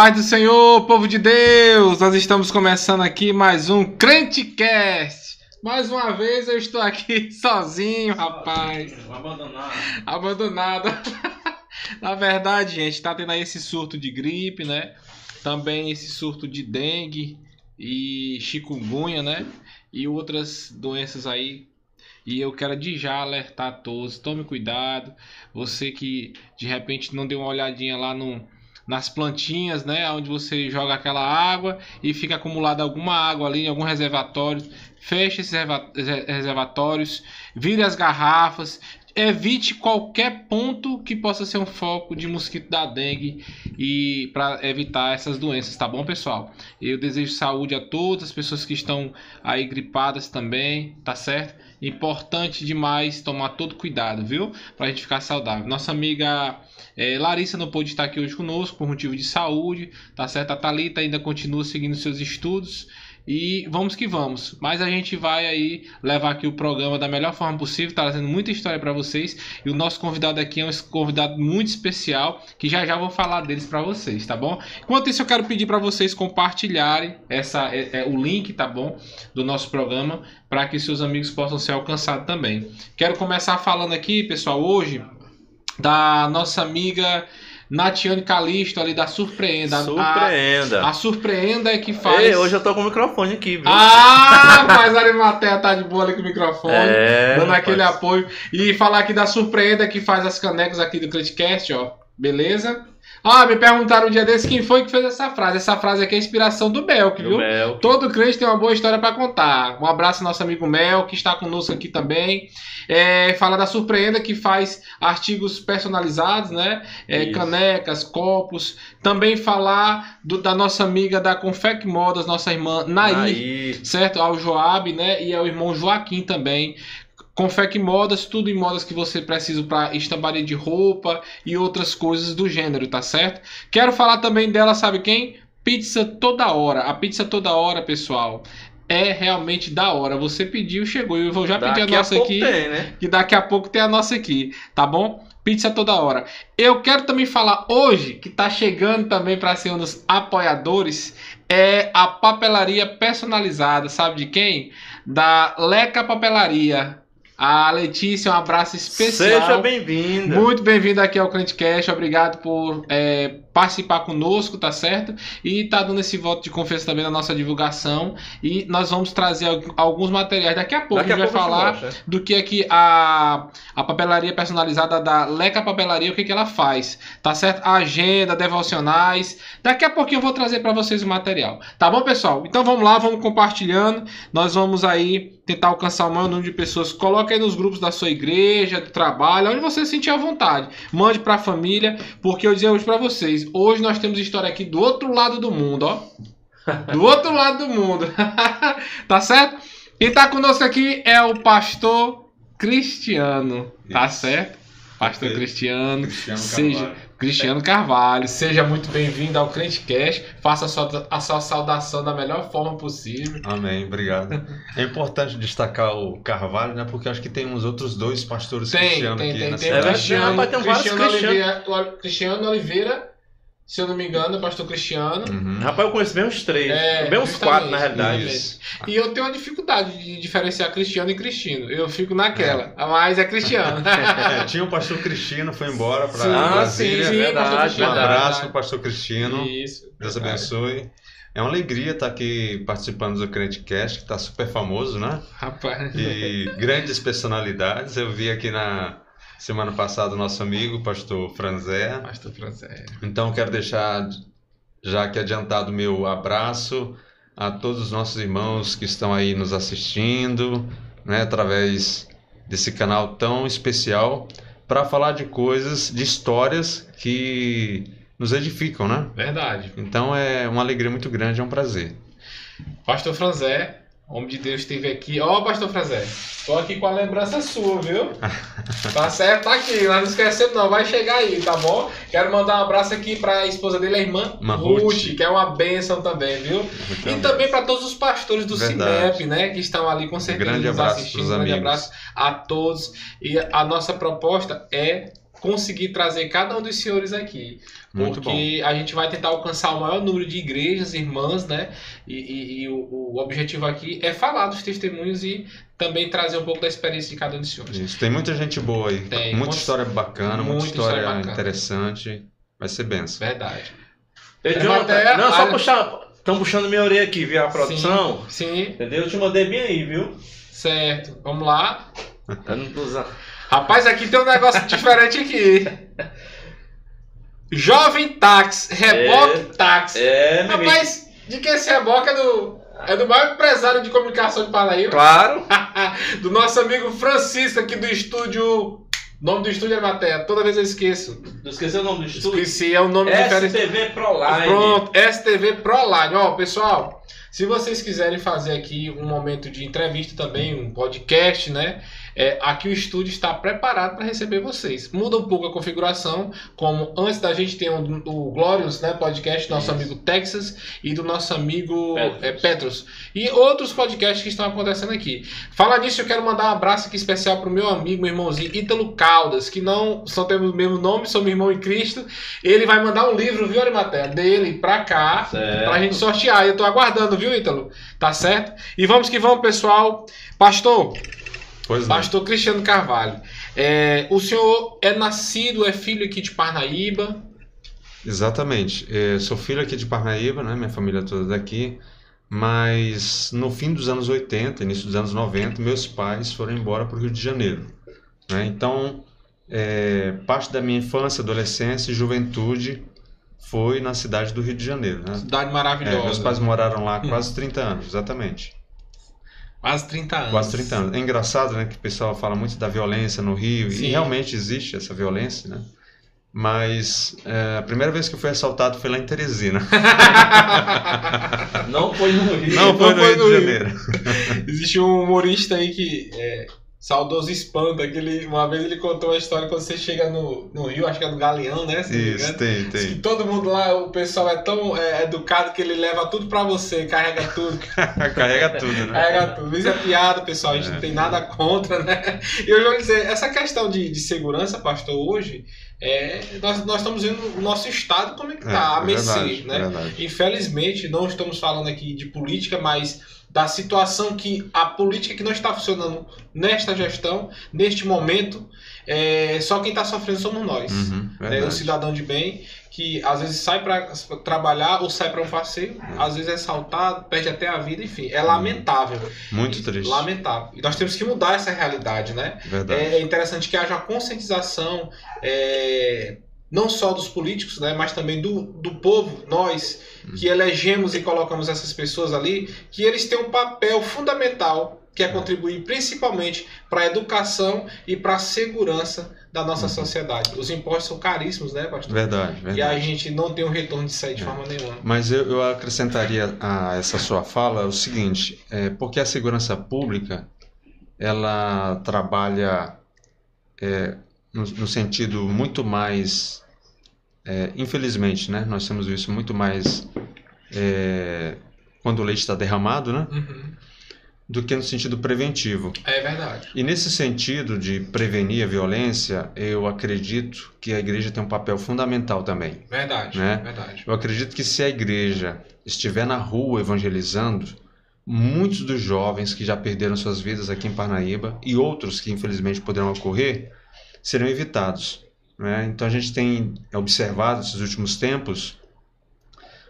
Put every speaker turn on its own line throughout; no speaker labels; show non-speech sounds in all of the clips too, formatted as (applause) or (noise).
paz do Senhor, povo de Deus! Nós estamos começando aqui mais um Crentecast. Mais uma vez eu estou aqui (laughs) sozinho, rapaz.
Abandonado.
Abandonado. (laughs) Na verdade, gente, tá tendo aí esse surto de gripe, né? Também esse surto de dengue e chikungunya, né? E outras doenças aí. E eu quero de já alertar a todos, tome cuidado. Você que de repente não deu uma olhadinha lá no nas plantinhas, né, onde você joga aquela água e fica acumulada alguma água ali em algum reservatório. Feche esses reserva- reser- reservatórios, vire as garrafas, evite qualquer ponto que possa ser um foco de mosquito da dengue e para evitar essas doenças, tá bom, pessoal? Eu desejo saúde a todas as pessoas que estão aí gripadas também, tá certo? Importante demais tomar todo cuidado, viu? Pra gente ficar saudável. Nossa amiga é, Larissa não pôde estar aqui hoje conosco por motivo de saúde, tá certo? A Thalita ainda continua seguindo seus estudos. E vamos que vamos. Mas a gente vai aí levar aqui o programa da melhor forma possível, tá trazendo muita história para vocês. E o nosso convidado aqui é um convidado muito especial, que já já vou falar deles para vocês, tá bom? Enquanto isso, eu quero pedir para vocês compartilharem essa, é, é, o link, tá bom? Do nosso programa, para que seus amigos possam ser alcançados também. Quero começar falando aqui, pessoal, hoje, da nossa amiga Natiane Calisto, ali da Surpreenda. A-
Surpreenda.
A, a Surpreenda é que faz.
Ei, hoje eu tô com o microfone aqui, viu?
Ah, (laughs) mas a Arimatea tá de boa ali com o microfone,
É,
dando aquele
rapaz.
apoio. E falar aqui da Surpreenda que faz as canecas aqui do Criticast, ó. Beleza? Ah, me perguntaram um dia desse quem foi que fez essa frase. Essa frase aqui é a inspiração do Belk,
Do
viu?
mel.
Todo crente tem uma boa história para contar. Um abraço ao nosso amigo Mel, que está conosco aqui também. É, fala da Surpreenda, que faz artigos personalizados, né? É, canecas, copos. Também falar do- da nossa amiga da Confec Modas, nossa irmã Nair,
Aí.
certo? Ao Joab, né? E ao irmão Joaquim também. Confec Modas, tudo em modas que você precisa para estamparia de roupa e outras coisas do gênero, tá certo? Quero falar também dela, sabe quem? Pizza toda hora. A pizza toda hora, pessoal, é realmente da hora. Você pediu, chegou. Eu vou já pedir a nossa
pouco
aqui
tem, né?
que daqui a pouco tem a nossa aqui, tá bom? Pizza toda hora. Eu quero também falar hoje, que tá chegando também para ser um dos apoiadores, é a papelaria personalizada, sabe de quem? Da Leca Papelaria. A Letícia, um abraço especial.
Seja bem-vinda.
Muito bem-vindo aqui ao Crentecast, obrigado por é, participar conosco, tá certo? E tá dando esse voto de confiança também na nossa divulgação. E nós vamos trazer al- alguns materiais. Daqui a pouco
Daqui
a
a
gente vai
pouco te
falar
né?
do que é que a, a papelaria personalizada da Leca Papelaria, o que, que ela faz, tá certo? A agenda, devocionais. Daqui a pouquinho eu vou trazer para vocês o material. Tá bom, pessoal? Então vamos lá, vamos compartilhando. Nós vamos aí tentar alcançar o maior número de pessoas. Coloque aí nos grupos da sua igreja, do trabalho, onde você se sentir à vontade. Mande para a família, porque eu dizer hoje para vocês, hoje nós temos história aqui do outro lado do mundo, ó. Do outro lado do mundo. (laughs) tá certo? Quem tá conosco aqui é o pastor Cristiano, tá
Isso.
certo? Pastor
Perfeito.
Cristiano,
Cristiano
seja
Carvalho.
Cristiano Carvalho, seja muito bem-vindo ao Crentecast. Faça a sua, a sua saudação da melhor forma possível.
Amém, obrigado. É importante destacar o Carvalho, né? Porque acho que tem uns outros dois pastores
Tem,
cristianos
tem,
aqui
tem,
na
tem.
É.
Cristiano,
tem vários
Cristiano,
Cristiano.
Oliveira, Cristiano Oliveira, se eu não me engano, pastor Cristiano.
Uhum.
Rapaz, eu conheço bem uns três.
É,
bem uns quatro, na realidade.
Isso.
E eu tenho uma dificuldade de diferenciar Cristiano e Cristino. Eu fico naquela, mas é Cristiano. (laughs)
É, tinha o pastor Cristino, foi embora para
Ah,
Brasília.
sim,
sim,
verdade,
Um abraço para o pastor Cristino.
Isso.
Deus
verdade.
abençoe. É uma alegria estar aqui participando do Crentecast, que está super famoso, né?
Rapaz.
E grandes personalidades. Eu vi aqui na semana passada o nosso amigo, pastor Franzé.
Pastor Francés.
Então quero deixar já aqui adiantado meu abraço a todos os nossos irmãos que estão aí nos assistindo, né, através desse canal tão especial para falar de coisas, de histórias que nos edificam, né?
Verdade.
Então é uma alegria muito grande, é um prazer.
Pastor Franzé, homem de Deus, esteve aqui. Ó, Pastor Franzé, tô aqui com a lembrança sua, viu? (laughs) Tá certo? Tá aqui, nós não esquecemos não, vai chegar aí, tá bom? Quero mandar um abraço aqui pra esposa dele, a irmã Ruth, que é uma bênção também, viu? E também para todos os pastores do
Verdade.
CIMEP, né? Que estão ali com certeza
grande
nos
abraço
assistindo. Um grande
amigos.
abraço a todos. E a nossa proposta é conseguir trazer cada um dos senhores aqui.
Muito bom.
Porque a gente vai tentar alcançar o maior número de igrejas, irmãs, né? E, e- e o, o objetivo aqui é falar dos testemunhos e também trazer um pouco da experiência de cada um dos senhores.
Isso, tem muita gente boa aí.
Tem,
muita história bacana, muita,
muita
história,
história bacana.
interessante. Vai ser benção.
Verdade.
Ei,
É,
Jonathan,
até-
não, só
a-
puxar. Estão puxando minha orelha aqui, viu? A produção.
Sim,
Entendeu? Eu te mandei bem aí, viu?
certo. Vamos lá.
Eu não tô usando.
Rapaz, aqui tem um negócio diferente aqui. Jovem táxi, reboque táxi.
É, meu amigo.
Rapaz, de que esse reboque é do, é do maior empresário de comunicação de Paraíba?
Claro. (laughs)
do nosso amigo Francisco aqui do estúdio. O nome do estúdio é Matéria, toda vez eu esqueço.
Esqueceu o nome do estúdio?
Esqueci, é o nome diferente.
STV Proline.
Pronto, STV ProLine. Ó, pessoal, se vocês quiserem fazer aqui um momento de entrevista também, um podcast, né? É, aqui o estúdio está preparado para receber vocês. Muda um pouco a configuração, como antes da gente ter o, o Glorious, né, podcast do nosso
Isso.
amigo Texas e do nosso amigo
Petros.
é, Petros. E outros podcasts que estão acontecendo aqui. Falar nisso, eu quero mandar um abraço aqui especial pro meu amigo, meu irmãozinho Ítalo Caldas, que não só temos o mesmo nome, somos irmão em Cristo. Ele vai mandar um livro, viu, Arimaté? Dele pra cá,
Certo.
pra gente sortear. Eu tô aguardando, viu, Ítalo? Tá certo? E vamos que vamos, pessoal. Pastor,
Pois não.
Pastor Cristiano Carvalho. é, o senhor é nascido, é filho aqui de Parnaíba.
Exatamente. Eu sou filho aqui de Parnaíba, né? Minha família toda daqui. Mas no fim dos anos 80, início dos anos 90, meus pais foram embora para o Rio de Janeiro. né? Então, é, parte da minha infância, adolescência e juventude foi na cidade do Rio de Janeiro. Né?
Cidade
É,
maravilhosa.
meus pais moraram lá quase 30 anos, exatamente.
Quase 30 anos.
Quase 30 anos. É engraçado, né, que o pessoal fala muito da violência no Rio,
Sim.
e realmente existe essa violência, né? Mas é, a primeira vez que eu fui assaltado foi lá em Teresina. (laughs)
Não foi no Rio.
Não foi no
foi
Rio
no
de
Rio.
Janeiro. (laughs)
Existe um humorista aí que é saudoso espanta, que ele, uma vez ele contou a história quando você chega no, no Rio, acho que é do Galeão, né?
Isso, tem,
Diz que
tem.
todo mundo lá, o pessoal é tão é, educado que ele leva tudo pra você, carrega tudo, (laughs)
Carrega tudo, né?
carrega tudo. Isso é piada, pessoal, a gente
É.
não tem nada contra, né? E eu já vou dizer, essa questão de, de segurança, pastor, hoje, é, nós, nós estamos vendo o nosso estado como é que tá, a
é
mercê,
verdade,
né?
verdade.
Infelizmente, não estamos falando aqui de política, mas da situação que a política que não está funcionando nesta gestão, neste momento, é, só quem está sofrendo somos nós.
Uhum,
É, o
verdade.
cidadão de bem que às vezes sai para trabalhar ou sai para um passeio, às vezes é assaltado, perde até a vida, enfim, é lamentável.
Muito triste.
Lamentável. E nós temos que mudar essa realidade, né?
Verdade.
É interessante que haja conscientização, é, não só dos políticos, né, mas também do, do povo, nós que elegemos e colocamos essas pessoas ali, que eles têm um papel fundamental, que é contribuir principalmente para a educação e para a segurança da nossa
Uhum.
sociedade. Os impostos são caríssimos, né, pastor?
Verdade,
E a
verdade.
gente não tem um retorno disso aí de
É.
forma nenhuma.
Mas eu, eu acrescentaria a essa sua fala o seguinte, é, porque a segurança pública ela trabalha é, no, no sentido muito mais, é, infelizmente, né? Nós temos isso muito mais é, quando o leite está derramado, né?
Uhum.
Do que no sentido preventivo.
É verdade.
E nesse sentido de prevenir a violência, eu acredito que a igreja tem um papel fundamental também.
Verdade.
Né?
Verdade.
Eu acredito que se a igreja estiver na rua evangelizando, muitos dos jovens que já perderam suas vidas aqui em Parnaíba e outros que infelizmente poderão ocorrer serão evitados. né? Então a gente tem observado esses últimos tempos,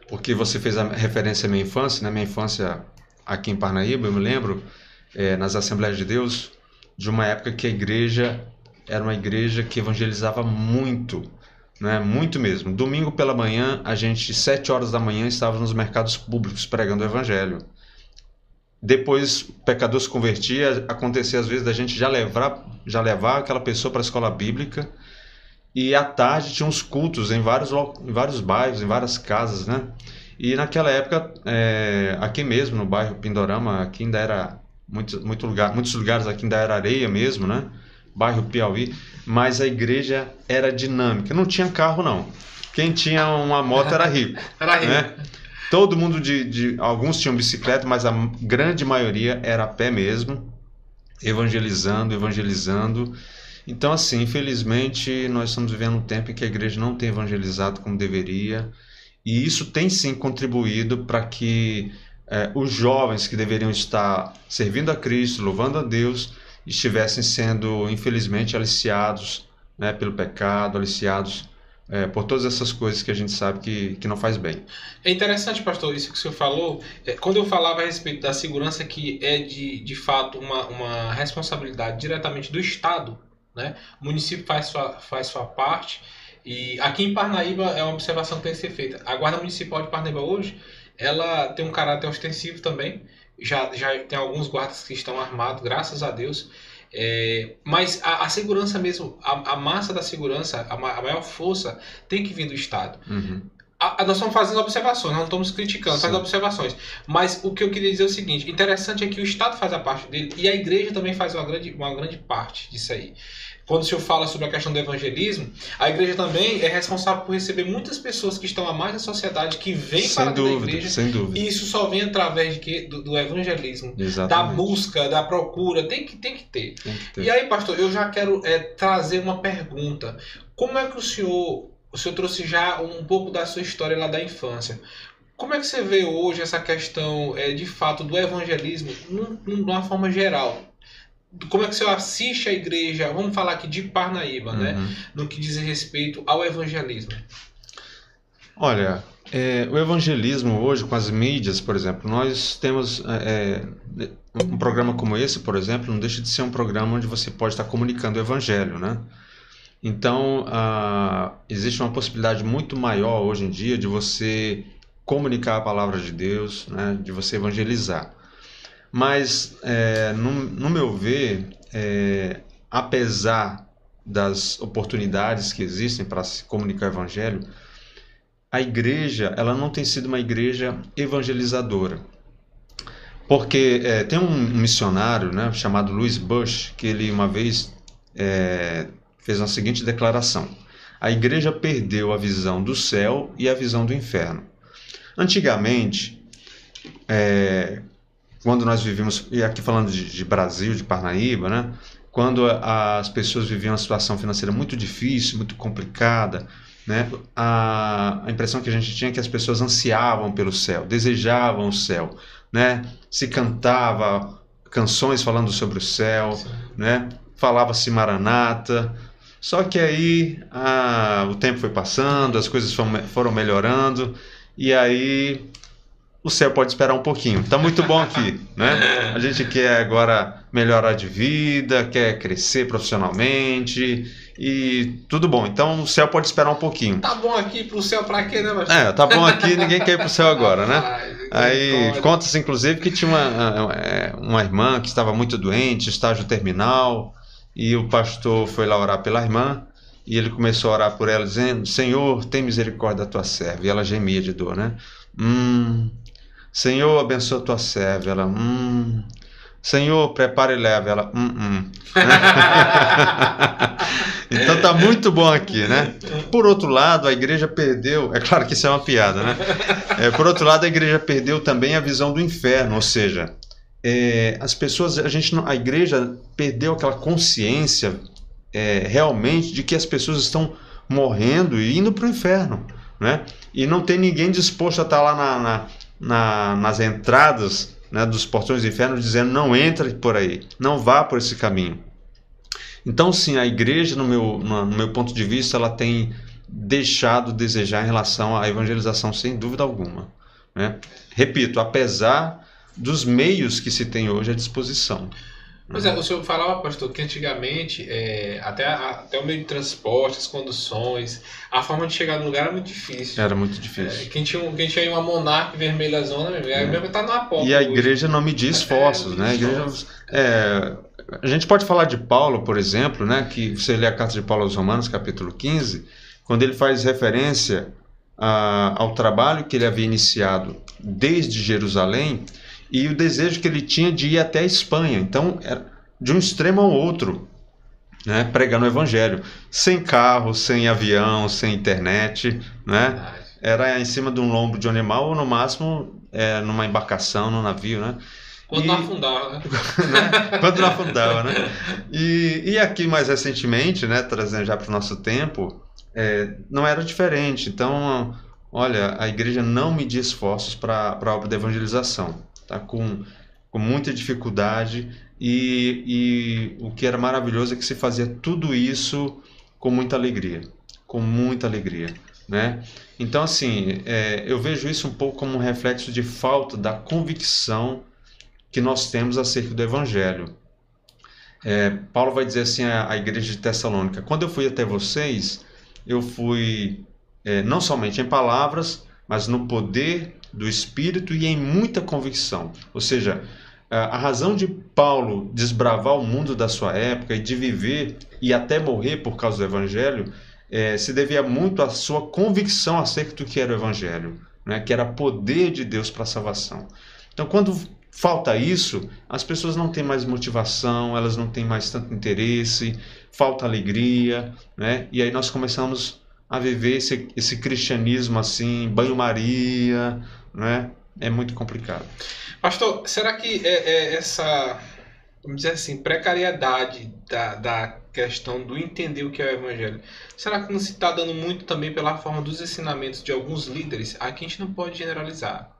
porque você fez a referência à minha infância, na minha infância aqui em Parnaíba, eu me lembro, eh, nas Assembleias de Deus, de uma época que a igreja era uma igreja que evangelizava muito, né? Muito mesmo. Domingo pela manhã, a gente, sete horas da manhã, estava nos mercados públicos pregando o evangelho. Depois, pecador se convertia, acontecia às vezes da gente já levar, já levar aquela pessoa para a escola bíblica. E à tarde tinha uns cultos em vários, em vários bairros, em várias casas, né? E naquela época, é, aqui mesmo, no bairro Pindorama, aqui ainda era muito, muito lugar, muitos lugares aqui ainda era areia mesmo, né? Bairro Piauí, mas a igreja era dinâmica. Não tinha carro, não. Quem tinha uma moto era rico, (laughs)
Era rico.
né? Todo mundo de, de alguns tinham bicicleta, mas a grande maioria era a pé mesmo, evangelizando, evangelizando. Então, assim, infelizmente, nós estamos vivendo um tempo em que a igreja não tem evangelizado como deveria, e isso tem sim contribuído para que eh, os jovens que deveriam estar servindo a Cristo, louvando a Deus, estivessem sendo, infelizmente, aliciados né, pelo pecado, aliciados eh, por todas essas coisas que a gente sabe que, que não faz bem.
É interessante, pastor, isso que o senhor falou. É, quando eu falava a respeito da segurança, que é de, de fato uma, uma responsabilidade diretamente do Estado, né? o município faz sua, faz sua parte. E aqui em Parnaíba é uma observação que tem que ser feita. A Guarda Municipal de Parnaíba hoje, ela tem um caráter ostensivo também. Já, já tem alguns guardas que estão armados, graças a Deus. É, mas a, a, segurança mesmo, a, a, massa da segurança, a, ma, a, maior força tem que vir do Estado.
Uhum.
nós estamos fazendo observações, não estamos criticando, Sim. fazendo observações. Mas o que eu queria dizer é o seguinte: interessante é que o Estado faz a parte dele e a igreja também faz uma grande, uma grande parte disso aí quando o senhor fala sobre a questão do evangelismo, a igreja também é responsável por receber muitas pessoas que estão a mais da sociedade, que vêm para dúvida, da igreja.
Sem dúvida.
E isso só vem através de? Do, do evangelismo.
Exatamente.
Da busca, da procura. Tem que, tem que ter.
Tem que ter.
E aí, pastor, eu já quero é, trazer uma pergunta. Como é que o senhor. O senhor trouxe já um pouco da sua história lá da infância. Como é que você vê hoje essa questão, é, de fato, do evangelismo, de uma forma geral? Como é que você assiste a igreja, vamos falar aqui de Parnaíba, né?
Uhum.
No que diz respeito ao evangelismo.
Olha, é, o evangelismo hoje com as mídias, por exemplo, nós temos é, é, um programa como esse, por exemplo, não deixa de ser um programa onde você pode estar comunicando o evangelho, né? Então, ah, existe uma possibilidade muito maior hoje em dia de você comunicar a palavra de Deus, né? De você evangelizar. Mas, é, no, no, meu ver, é, apesar das oportunidades que existem para se comunicar o evangelho, a igreja ela não tem sido uma igreja evangelizadora. Porque é, tem um missionário né, chamado Louis Bush, que ele uma vez é, fez a seguinte declaração: A igreja perdeu a visão do céu e a visão do inferno. Antigamente, é, quando nós vivíamos, e aqui falando de, de Brasil, de Parnaíba, né? quando as pessoas viviam uma situação financeira muito difícil, muito complicada, né? A, a, impressão que a gente tinha é que as pessoas ansiavam pelo céu, desejavam o céu, né? Se cantava canções falando sobre o céu, Sim. né? Falava-se Maranata. Só que aí a, o tempo foi passando, as coisas foram, foram melhorando e aí o céu pode esperar um pouquinho. Tá muito bom aqui, né? A gente quer agora melhorar de vida, quer crescer profissionalmente e tudo bom. Então o céu pode esperar um pouquinho.
Tá bom aqui pro céu para quê, né, Marcelo?
É, tá bom aqui, ninguém quer ir pro céu agora, né? Aí conta-se inclusive que tinha uma, é, uma irmã que estava muito doente, estágio terminal, e o pastor foi lá orar pela irmã. E ele começou a orar por ela, dizendo: Senhor, tem misericórdia da tua serva. E ela gemia de dor, né? Hum, Senhor, abençoa a tua serva. Ela, hum. Senhor, prepara e leva. Ela, hum, hum. (laughs) então tá muito bom aqui, né? Por outro lado, a igreja perdeu. É claro que isso é uma piada, né? É, por outro lado, a igreja perdeu também a visão do inferno, ou seja, é, as pessoas, a gente, a igreja perdeu aquela consciência é, realmente de que as pessoas estão morrendo e indo para o inferno, né? E não tem ninguém disposto a estar lá na, na na, nas entradas né, dos portões do inferno, dizendo: não entre por aí, não vá por esse caminho. Então, sim, a igreja, no meu, no meu ponto de vista, ela tem deixado desejar em relação à evangelização, sem dúvida alguma. Né? Repito, apesar dos meios que se tem hoje à disposição.
Pois é, o senhor falava, pastor, que antigamente é, até, até o meio de transporte, as conduções, a forma de chegar no lugar era muito difícil.
Era muito difícil.
É, quem, tinha, quem tinha uma monarca vermelha zona, mesmo, é. mesmo tá numa porta.
E a hoje. igreja não media esforços, é, né? A, igreja, é, a gente pode falar de Paulo, por exemplo, né? Que você lê a carta de Paulo aos Romanos, capítulo 15, quando ele faz referência a, ao trabalho que ele havia iniciado desde Jerusalém e o desejo que ele tinha de ir até a Espanha. Então, era de um extremo ao outro, né, pregando o evangelho, sem carro, sem avião, sem internet, né? Era em cima de um lombo de um animal ou no máximo é, numa embarcação, num navio, né?
Quando
E-
não afundava, né? (laughs)
né? Quando não afundava, né? E, e aqui mais recentemente, né, trazendo já para o nosso tempo, é, não era diferente. Então, olha, a igreja não media esforços para a obra de evangelização, tá? Com, com muita dificuldade e, e o que era maravilhoso é que se fazia tudo isso com muita alegria, com muita alegria, né? Então, assim, é, eu vejo isso um pouco como um reflexo de falta da convicção que nós temos acerca do Evangelho. É, Paulo vai dizer assim à, à igreja de Tessalônica: quando eu fui até vocês, eu fui é, não somente em palavras, mas no poder do Espírito e em muita convicção. Ou seja, a razão de Paulo desbravar o mundo da sua época e de viver e até morrer por causa do Evangelho é, se devia muito à sua convicção acerca do que era o Evangelho, né? que era poder de Deus para a salvação. Então, quando falta isso, as pessoas não têm mais motivação, elas não têm mais tanto interesse, falta alegria, né? E aí nós começamos a viver esse, esse cristianismo assim, banho-maria, né? É muito complicado.
Pastor, será que é, é essa, vamos dizer assim, precariedade da, da questão do entender o que é o evangelho, será que não se está dando muito também pela forma dos ensinamentos de alguns líderes? Aqui a gente não pode generalizar.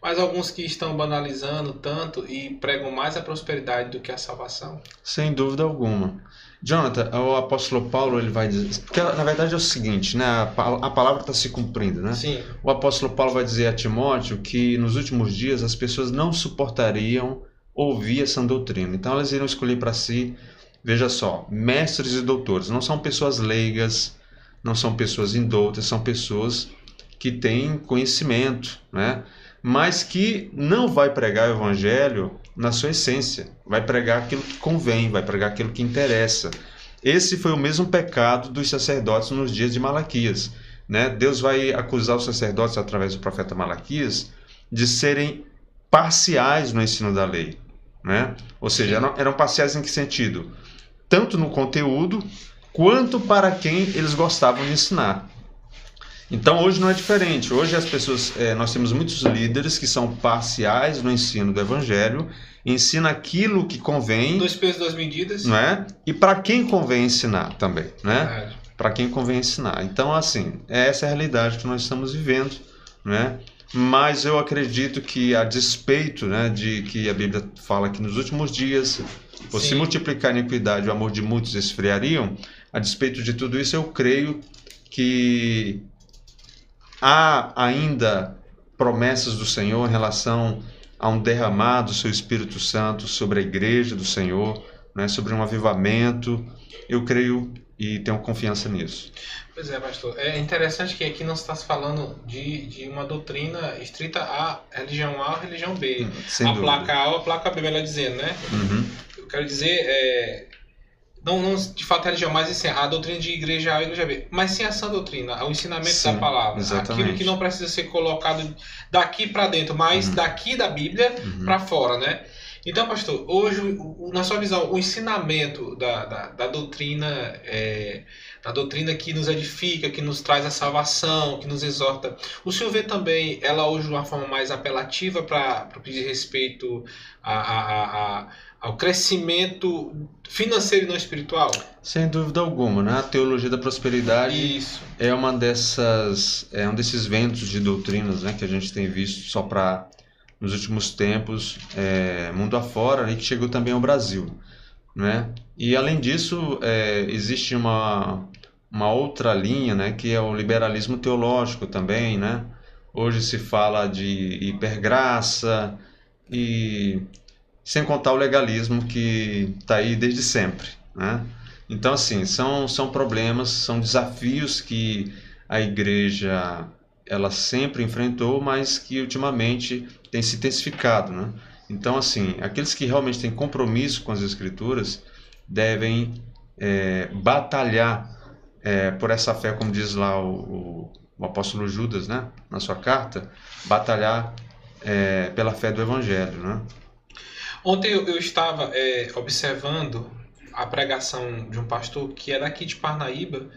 Mas alguns que estão banalizando tanto e pregam mais a prosperidade do que a salvação?
Sem dúvida alguma. Jonathan, o apóstolo Paulo ele vai dizer, porque na verdade é o seguinte, né? A, pa- a palavra está se cumprindo, né?
Sim.
O apóstolo Paulo vai dizer a Timóteo que nos últimos dias as pessoas não suportariam ouvir essa doutrina. Então elas iriam escolher para si, veja só, mestres e doutores. Não são pessoas leigas, não são pessoas indoutas, são pessoas que têm conhecimento, né? Mas que não vai pregar o evangelho na sua essência. Vai pregar aquilo que convém, vai pregar aquilo que interessa. Esse foi o mesmo pecado dos sacerdotes nos dias de Malaquias né? Deus vai acusar os sacerdotes através do profeta Malaquias de serem parciais no ensino da lei, né? Ou seja, eram, eram parciais em que sentido? Tanto no conteúdo quanto para quem eles gostavam de ensinar. Então hoje não é diferente. Hoje as pessoas, eh, nós temos muitos líderes que são parciais no ensino do evangelho, ensina aquilo que convém,
Dois pesos, duas medidas.
não é? E para quem convém ensinar também, né? Para quem convém ensinar. Então, assim, essa é a realidade que nós estamos vivendo, né? Mas eu acredito que, a despeito né, de que a Bíblia fala que nos últimos dias, por se multiplicar a iniquidade, o amor de muitos esfriariam, a despeito de tudo isso, eu creio que há ainda promessas do Senhor em relação a um derramar do seu Espírito Santo sobre a igreja do Senhor, né, sobre um avivamento. Eu creio e tenho confiança nisso.
Pois é, pastor. É interessante que aqui não está se falando de, de uma doutrina estrita a religião A ou religião B.
Sem
a
dúvida.
placa A ou a placa B, melhor dizendo, né?
Uhum.
Eu quero dizer, é, não, não de fato a religião, mas assim, a doutrina de igreja A e igreja B. Mas sim essa doutrina, o ensinamento
Sim,
da palavra.
exatamente.
Aquilo que não precisa ser colocado daqui para dentro, mas
Uhum.
daqui da Bíblia
Uhum.
para fora, né? Então, pastor, hoje, na sua visão, o ensinamento da, da, da doutrina, é, da doutrina que nos edifica, que nos traz a salvação, que nos exorta, o senhor vê também ela hoje de uma forma mais apelativa para o que diz respeito a, a- a- a- ao crescimento financeiro e não espiritual?
Sem dúvida alguma, né? A teologia da prosperidade
Isso.
é uma dessas, é um desses ventos de doutrinas, né, que a gente tem visto só para nos últimos tempos, é, mundo afora, e que chegou também ao Brasil, né? E além disso, é, existe uma uma outra linha, né, que é o liberalismo teológico também, né? Hoje se fala de hipergraça e sem contar o legalismo que está aí desde sempre, né? Então, assim, são, são problemas, são desafios que a igreja ela sempre enfrentou, mas que ultimamente tem se intensificado, né? Então, assim, aqueles que realmente têm compromisso com as escrituras devem é, batalhar é, por essa fé, como diz lá o, o, o apóstolo Judas, né? Na sua carta, batalhar é, pela fé do evangelho, né?
Ontem eu, estava é, observando a pregação de um pastor que é daqui de Parnaíba,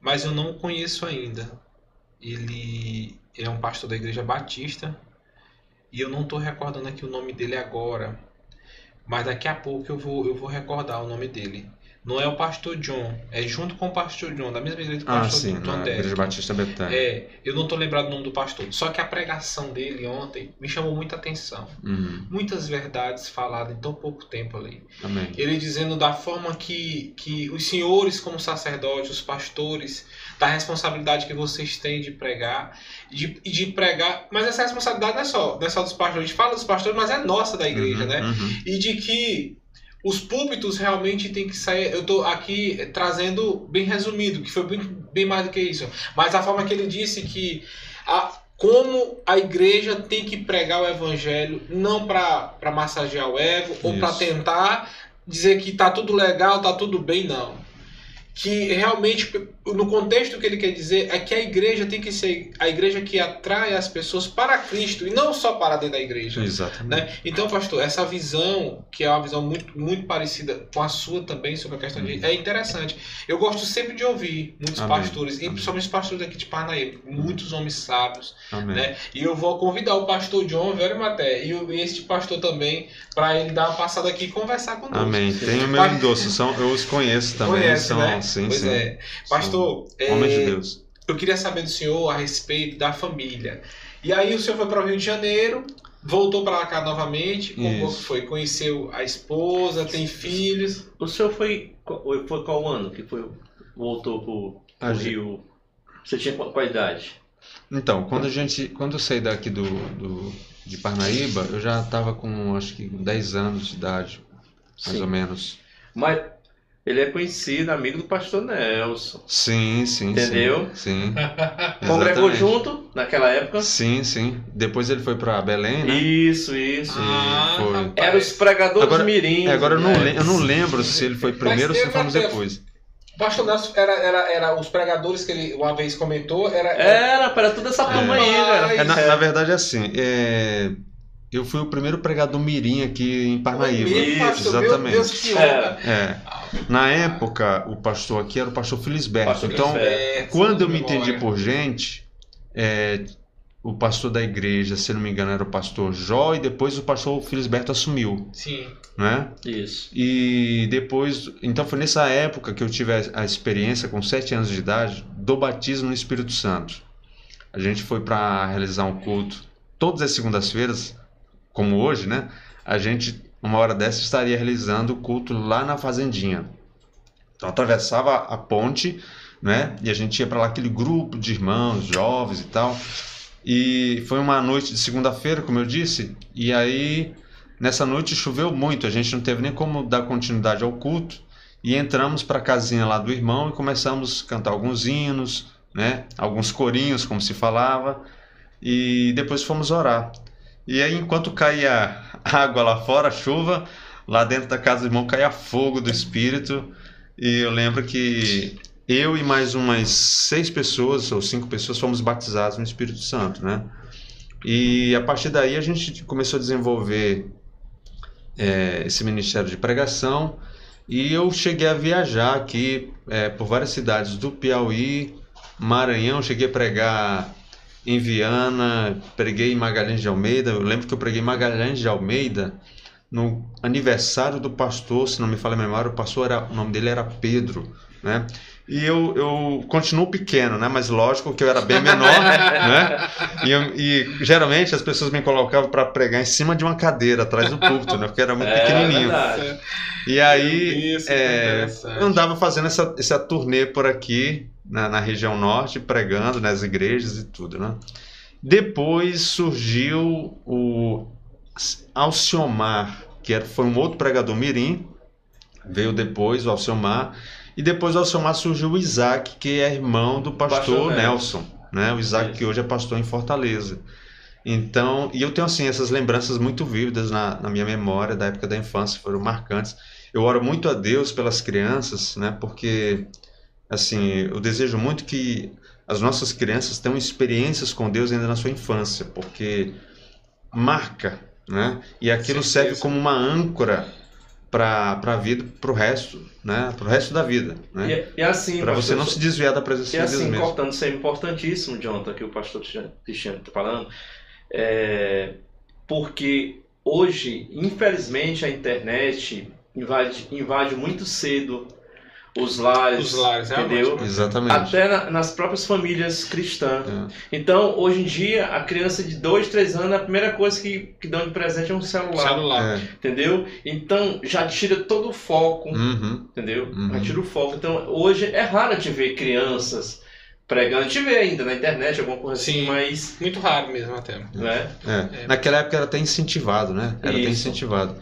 mas eu não o conheço ainda. Ele é um pastor da Igreja Batista E eu não tô recordando aqui o nome dele agora. Mas daqui a pouco eu vou, eu vou recordar o nome dele. Não é o pastor John, é junto com o pastor John, da mesma igreja do
Ah,
pastor
sim,
John
na
Deck.
Igreja Batista Betânia.
É, eu não tô lembrado o nome do pastor. Só que a pregação dele ontem me chamou muita atenção.
Uhum,
Muitas verdades faladas em tão pouco tempo ali.
amém.
Ele dizendo da forma que, que os senhores, como sacerdotes, os pastores, da responsabilidade que vocês têm de pregar, de, e de pregar. Mas essa responsabilidade não é só, não é só dos pastores. A gente fala dos pastores, mas é nossa da igreja,
Uhum,
né?
uhum.
E de que os púlpitos realmente tem que sair. Eu tô aqui trazendo bem resumido, que foi bem, bem mais do que isso. Mas a forma que ele disse que a, como a igreja tem que pregar o evangelho, não para massagear o ego ou para
Isso.
tentar dizer que tá tudo legal, tá tudo bem, não. Que realmente, no contexto que ele quer dizer, é que a igreja tem que ser a igreja que atrai as pessoas para Cristo e não só para dentro da igreja.
Exatamente.
Né? Então, pastor, essa visão, que é uma visão muito, muito parecida com a sua também sobre a questão de. É interessante. Eu gosto sempre de ouvir muitos
Amém.
pastores, e principalmente os pastores aqui de Parnaíba, muitos homens sábios,
Amém.
né? E eu vou convidar o pastor John, velho Maté, e este pastor também, para ele dar uma passada aqui e conversar conosco.
Amém. Tem o meu endosso, são, eu os conheço também.
Conhece,
são,
né?
Sim,
pois
sim.
é. Pastor,
São Homens
é,
de Deus.
eu queria saber do senhor a respeito da família. E aí o senhor foi para o Rio de Janeiro, voltou para cá novamente, como
Isso.
foi? Conheceu a esposa, tem filhos.
O senhor foi, foi qual ano que foi, voltou pro, pro
A gente-
Rio? Você tinha qual, qual idade?
Então, quando a gente, quando eu saí daqui do, do de Parnaíba, eu já estava com acho que 10 anos de idade, mais
Sim.
ou menos.
Mas ele é conhecido, amigo do pastor Nelson.
Sim, sim,
Entendeu?
Sim. (laughs) sim.
Congregou
Exatamente.
junto naquela época?
Sim, sim. Depois ele foi para Belém, né?
Isso, isso.
Ah,
foi.
Era os pregadores
Agora-
mirins.
É, agora eu não,
né?
eu não lembro se ele foi primeiro ou se
ele
fomos depois.
Pastor Nelson era, era, era os pregadores que ele uma vez comentou, era.
Era, para toda essa turma aí,
Rapaz.
velho.
É, na, na verdade é assim, é, eu fui o primeiro pregador mirim aqui em Parnaíba.
Isso,
pastor, Meu
exatamente.
Deus, que
É.
É. Na época, o pastor aqui era o pastor Felisberto.
Pastor
então,
Felisberto.
Quando eu me
memória.
entendi por gente, é, o pastor da igreja, se não me engano, era o pastor Jó e depois o pastor Felisberto assumiu,
Sim.
né?
Isso.
E depois, então foi nessa época que eu tive a, a experiência, com sete anos de idade, do batismo no Espírito Santo. A gente foi para realizar um culto todas as segundas-feiras, como hoje, né? A gente, uma hora dessa, estaria realizando o culto lá na fazendinha. Então atravessava a ponte, né? E a gente ia para lá aquele grupo de irmãos, jovens e tal. E foi uma noite de segunda-feira, como eu disse, e aí Nessa noite choveu muito, a gente não teve nem como dar continuidade ao culto e entramos para a casinha lá do irmão e começamos a cantar alguns hinos, né? Alguns corinhos, como se falava, e depois fomos orar. E aí, enquanto caía água lá fora, chuva, lá dentro da casa do irmão caía fogo do Espírito, e eu lembro que eu e mais umas seis pessoas ou cinco pessoas fomos batizados no Espírito Santo, né? E a partir daí a gente começou a desenvolver é, esse ministério de pregação e eu cheguei a viajar aqui é, por várias cidades do Piauí, Maranhão, cheguei a pregar em Viana, preguei em Magalhães de Almeida. Eu lembro que eu preguei em Magalhães de Almeida no aniversário do pastor, se não me falha a memória, o pastor era, o nome dele era Pedro, né? E eu, eu continuo pequeno, né? Mas lógico que eu era bem menor, (laughs) né? E, eu- e geralmente as pessoas me colocavam para pregar em cima de uma cadeira atrás do púlpito, né? Porque era muito
É
pequenininho.
verdade.
E aí
Isso,
é, eu andava fazendo essa, essa turnê por aqui, na, na região norte, pregando nas igrejas e tudo, né? Depois surgiu o Alciomar, que era, foi um outro pregador mirim, veio depois o Alciomar, e depois do Alciomar surgiu o Isaac, que é irmão do pastor,
Pastor
Nelson, né? O Isaac
Isso.
que hoje é pastor em Fortaleza. Então, e eu tenho assim essas lembranças muito vívidas na, na minha memória da época da infância, foram marcantes. Eu oro muito a Deus pelas crianças, né? Porque assim, eu desejo muito que as nossas crianças tenham experiências com Deus ainda na sua infância, porque marca, né? E aquilo
Certeza.
serve como uma âncora para a vida, para o resto, né? Para o resto da vida, né?
E, e assim,
Para você não se desviar da presença
E
de Deus
assim,
mesmo.
cortando, isso é importantíssimo, Jonathan, que o pastor Cristiano está falando. É, porque hoje, infelizmente, a internet invade, invade muito cedo os lares,
Os lares,
entendeu?
Exatamente.
Até na- nas próprias famílias cristãs.
É.
Então, hoje em dia, a criança de 2, 3 anos, a primeira coisa que, que dão de presente é um celular,
Celular.
É.
entendeu? Então, já tira todo o foco,
Uhum.
entendeu?
Uhum.
Já tira o foco. Então, hoje é raro te ver crianças pregando. A gente vê ainda na internet alguma coisa assim,
Sim.
mas...
Muito raro mesmo até.
Né?
É.
É.
Naquela época era até incentivado, né? Era até
Isso.
incentivado.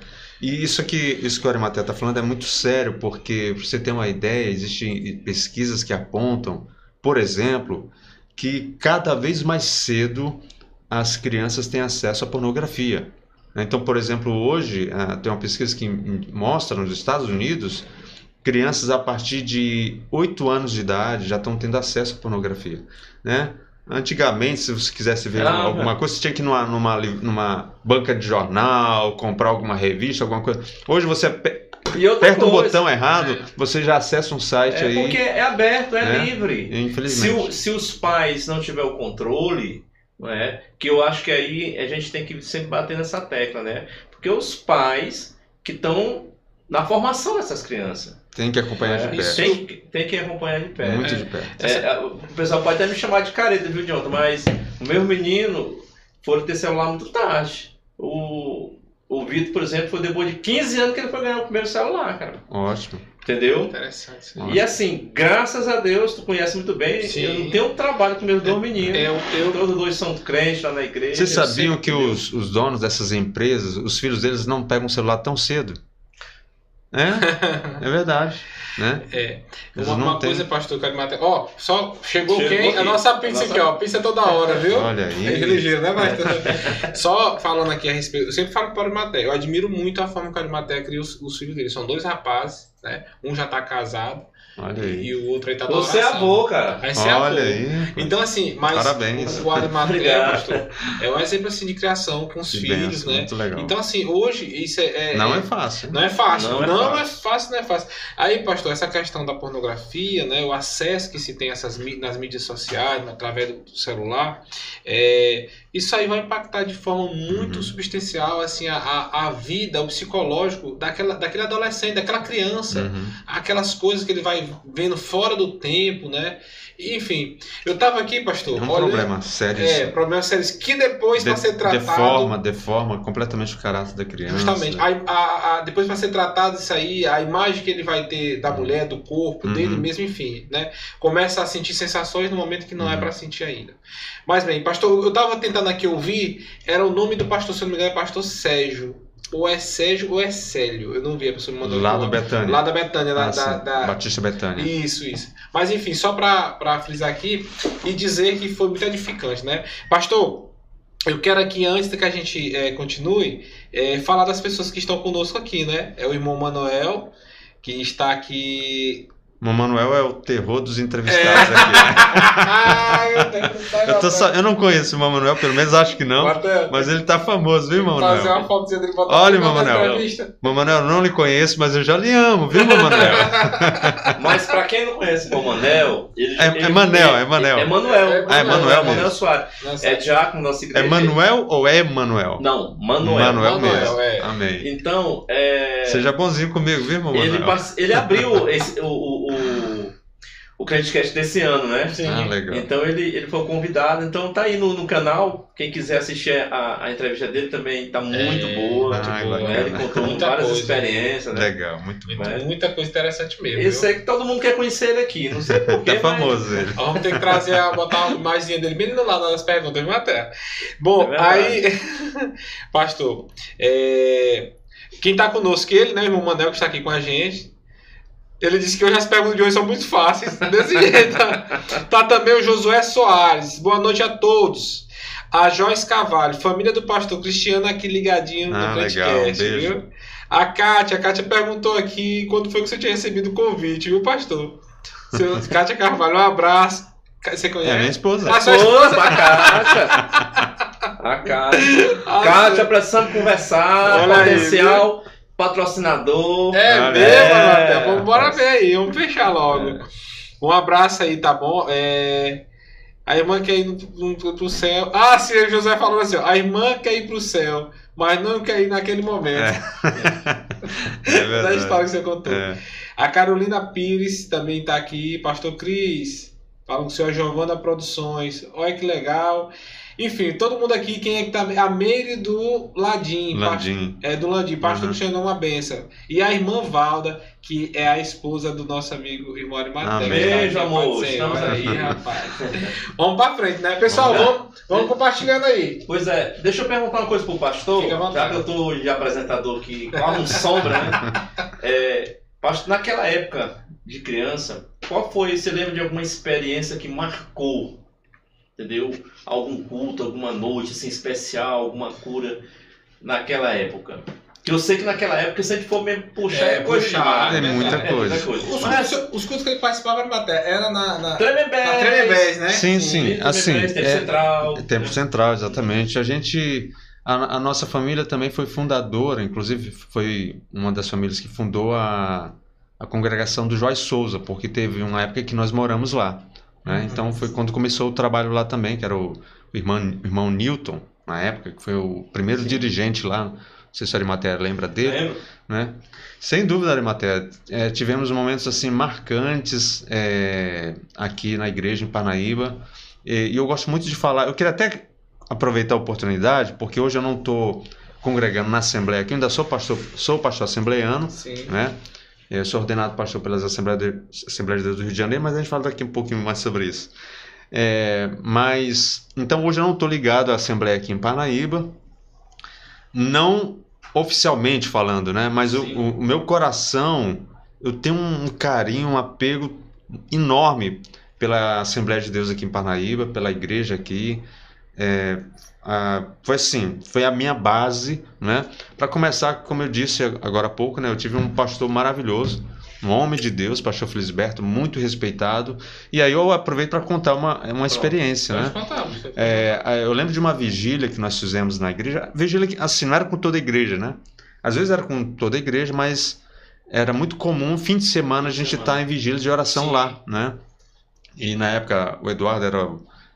E isso que isso que o Arimatea está falando é muito sério, porque você ter uma ideia, existem pesquisas que apontam, por exemplo, que cada vez mais cedo as crianças têm acesso à pornografia. Então, por exemplo, hoje ah, tem uma pesquisa que mostra nos Estados Unidos crianças a partir de 8 anos de idade já estão tendo acesso à pornografia, né? Antigamente, se você quisesse ver
Ah,
alguma coisa, você tinha que ir numa, numa, numa banca de jornal, comprar alguma revista, alguma coisa. Hoje você aperta um botão errado,
É.
você já acessa um site
É
aí.
porque é aberto, é,
né?
livre. Se,
Infelizmente.
o- se os pais não tiver o controle, né, que eu acho que aí a gente tem que sempre bater nessa tecla, né? Porque os pais que estão na formação dessas crianças.
Tem que acompanhar de
É,
perto.
tem, que- tem que acompanhar de perto.
Muito
É.
de perto.
É, o pessoal pode até me chamar de careta, viu, Jonathan? Mas o meu menino foi ter celular muito tarde. O, o Vitor, por exemplo, foi depois de 15 anos que ele foi ganhar o primeiro celular, cara.
Ótimo.
Entendeu?
Interessante. sim.
E assim, graças a Deus, tu conhece muito bem,
Sim.
eu não tenho trabalho com meus dois meninos.
Eu, eu,
Todos dois são crentes lá na igreja.
Vocês sabiam
sempre-
que os, os donos dessas empresas, os filhos deles não pegam o celular tão cedo? É, (laughs) é verdade. Né?
É.
Eles
Uma, coisa, pastor, que eu quero matar. Ó, só chegou,
Chegou
quem?
aqui.
A nossa pizza
A nossa-
aqui, ó. Pizza toda hora, viu?
Olha
É
aí.
ligeiro, né, pastor? (laughs) Só falando aqui a respeito. Eu sempre falo para o Arimateia. Eu admiro muito a forma que o Arimateia cria os, os filhos dele. São dois rapazes, né? Um já tá casado
Olha aí.
e o outro aí tá do
Você é avô, cara.
Aí você é avô.
Olha aí.
Então, assim, mas
Parabéns.
o pastor, é um exemplo assim de criação com os
Que
filhos,
benção,
né?
Muito legal.
Então, assim, hoje isso é.
não é fácil.
Não é fácil.
Não
Não,
é
é fácil, não é fácil. Aí, pastor, essa questão da pornografia, né, o acesso que se tem essas, nas mídias sociais, através do celular, é, isso aí vai impactar de forma muito
Uhum.
substancial assim, a, a, vida, o psicológico daquela, daquele adolescente, daquela criança.
Uhum.
Aquelas coisas que ele vai vendo fora do tempo, né? Enfim, eu tava aqui, pastor,
É um
olhando-
problema sério.
É,
isso.
problemas sérios que depois
De-
ser tratado.
deforma, deforma completamente o caráter da criança.
Justamente. A, a- a- depois vai ser tratado isso aí, a imagem que ele vai ter da mulher, do corpo,
Uhum.
dele mesmo, enfim, né? Começa a sentir sensações no momento que não é
Uhum.
para sentir ainda. Mas bem, pastor, eu tava tentando aqui ouvir, era o nome do pastor, se eu não me engano, é pastor Sérgio. Ou é Sérgio ou é Célio. Eu não vi, a pessoa me mandou
Lá
nome.
Betânia.
Lá da Betânia, da,
Ah,
da- da-
Batista Betânia.
isso, isso. Mas enfim, só para frisar aqui e dizer que foi muito edificante, né? Pastor, eu quero aqui, antes que a gente eh, continue, eh, falar das pessoas que estão conosco aqui, né? É o irmão Manuel, que está aqui.
O Manuel é o terror dos
É.
entrevistados aqui. né? (laughs) Eu, tô só- eu não conheço o Manuel, pelo menos acho que não. Mas ele tá famoso, viu,
Fazer
Manuel?
uma fotozinha dele botar
Olha, Manuel. Manuel, eu não lhe conheço, mas eu já lhe amo, viu, Manuel? (laughs)
Mas pra quem não conhece o Manel, ele,
É-
ele-
é Manel,
ele-
é Manel.
É Manuel.
Ah, é Manuel mesmo.
Soares. É diácono da nossa igreja.
É Manuel ou é Manuel?
Não, Manuel.
Manuel
Manuel,
mesmo.
é.
Amém.
Então, é...
Seja bonzinho comigo, viu, meu
ele,
Manuel?
ele abriu esse, o, o, o Creditcast desse ano, né?
Sim.
Ah, legal.
Então ele, ele foi convidado. Então tá aí no, no canal. Quem quiser assistir a, a entrevista dele também tá muito
É,
boa.
muito
Ah,
boa.
né? Ele contou
Muita
várias
coisa.
experiências, né?
Legal, muito bom.
Muita, muita coisa interessante mesmo. Viu?
sei que todo mundo quer conhecer ele aqui. Não sei (laughs) porquê.
Tá famoso (laughs) ele.
Vamos ter que trazer, botar uma imagenzinha dele bem no lado das perguntas, viu, Maté? Bom,
É
aí, (laughs) pastor, é, quem tá conosco, ele, né, o irmão Manel, que está aqui com a gente, ele disse que hoje as perguntas de hoje são muito fáceis, (laughs) desse jeito. Tá também o Josué Soares, boa noite a todos. A Joyce Carvalho, família do pastor Cristiano aqui ligadinho
Ah,
no
legal,
podcast,
beijo.
viu? A Kátia, a Kátia perguntou aqui quando foi que você tinha recebido o convite, viu, pastor? Seu, (laughs) Kátia Carvalho, um abraço. Você
É
conhece?
minha esposa.
A sua esposa?
a Kátia. (laughs) A Kátia.
Ah,
Kátia, precisamos conversar.
Olha aí,
potencial patrocinador.
É mesmo,
é.
Vamos bora ver aí, vamos fechar logo. Um abraço aí, tá bom? É, A irmã quer ir no, no, pro céu. Ah, sim, o José falou assim: ó, a irmã quer ir pro céu, mas não quer ir naquele momento.
É (laughs)
da história que você contou.
É.
A Carolina Pires também está aqui. Pastor Cris, falam com o senhor Giovana Produções. Olha que legal. Enfim, todo mundo aqui, quem é que tá? A Meire do Ladim.
Landim.
É, do Landim. Pastor
Uhum.
Cristiano, uma benção. E a irmã Valda, que é a esposa do nosso amigo irmão Arimateia.
Amém.
Beijo, amor. Estamos aí.
rapaz. (laughs) vamos pra frente, né? Pessoal,
Vamos
vamos, vamos compartilhando aí.
Pois é, deixa eu perguntar uma coisa pro pastor,
Fica à vontade.
já que eu tô de apresentador aqui, qual um sombra, né? (laughs) É, pastor, naquela época de criança, qual foi, você lembra de alguma experiência que marcou, entendeu? Algum culto, alguma noite assim especial, alguma cura naquela época? Que eu sei que naquela época, se a gente for mesmo puxar,
É,
é, coisa
puxar,
demais,
é
né?
muita
É
coisa.
Os,
Mas,
cultos, os cultos que ele participava Arimateia era na, na,
Tremembés,
na Tremembés, né?
Sim, sim. Assim,
Tempo
é-
Central.
Tempo Central, exatamente. A gente, a, a nossa família também foi fundadora, inclusive foi uma das famílias que fundou a, a congregação do Joy Souza, porque teve uma época que nós moramos lá. Né? Então foi quando começou o trabalho lá também, que era o, o irmão, o irmão Newton, na época, que foi o primeiro dirigente lá. Não sei se a Arimatea lembra dele
Lembro?
né? Sem dúvida, Arimatea. É, tivemos momentos assim marcantes é, aqui na igreja em Parnaíba. E, e eu gosto muito de falar. Eu queria até aproveitar a oportunidade, porque hoje eu não estou congregando na Assembleia aqui, ainda sou pastor, sou pastor assembleiano,
Sim.
né? Eu sou ordenado pastor pelas Assembleias de, Assembleias de Deus do Rio de Janeiro, mas a gente fala daqui um pouquinho mais sobre isso. É, mas, então hoje eu não estou ligado à Assembleia aqui em Parnaíba, não oficialmente falando, né? Mas o, o- o meu coração, eu tenho um carinho, um apego enorme pela Assembleia de Deus aqui em Parnaíba, pela igreja aqui. É, a- foi assim, foi a minha base, né? Para começar, como eu disse agora há pouco, né? Eu tive um pastor maravilhoso, um homem de Deus, pastor Felisberto, muito respeitado. E aí eu aproveito para contar uma, uma experiência, né?
Contar,
É, eu lembro de uma vigília que nós fizemos na igreja. Vigília que, assim, não era com toda a igreja, né? Às vezes era com toda a igreja, mas era muito comum, fim de semana, a gente estar em vigília de oração
Sim.
lá, né? E na época o Eduardo era,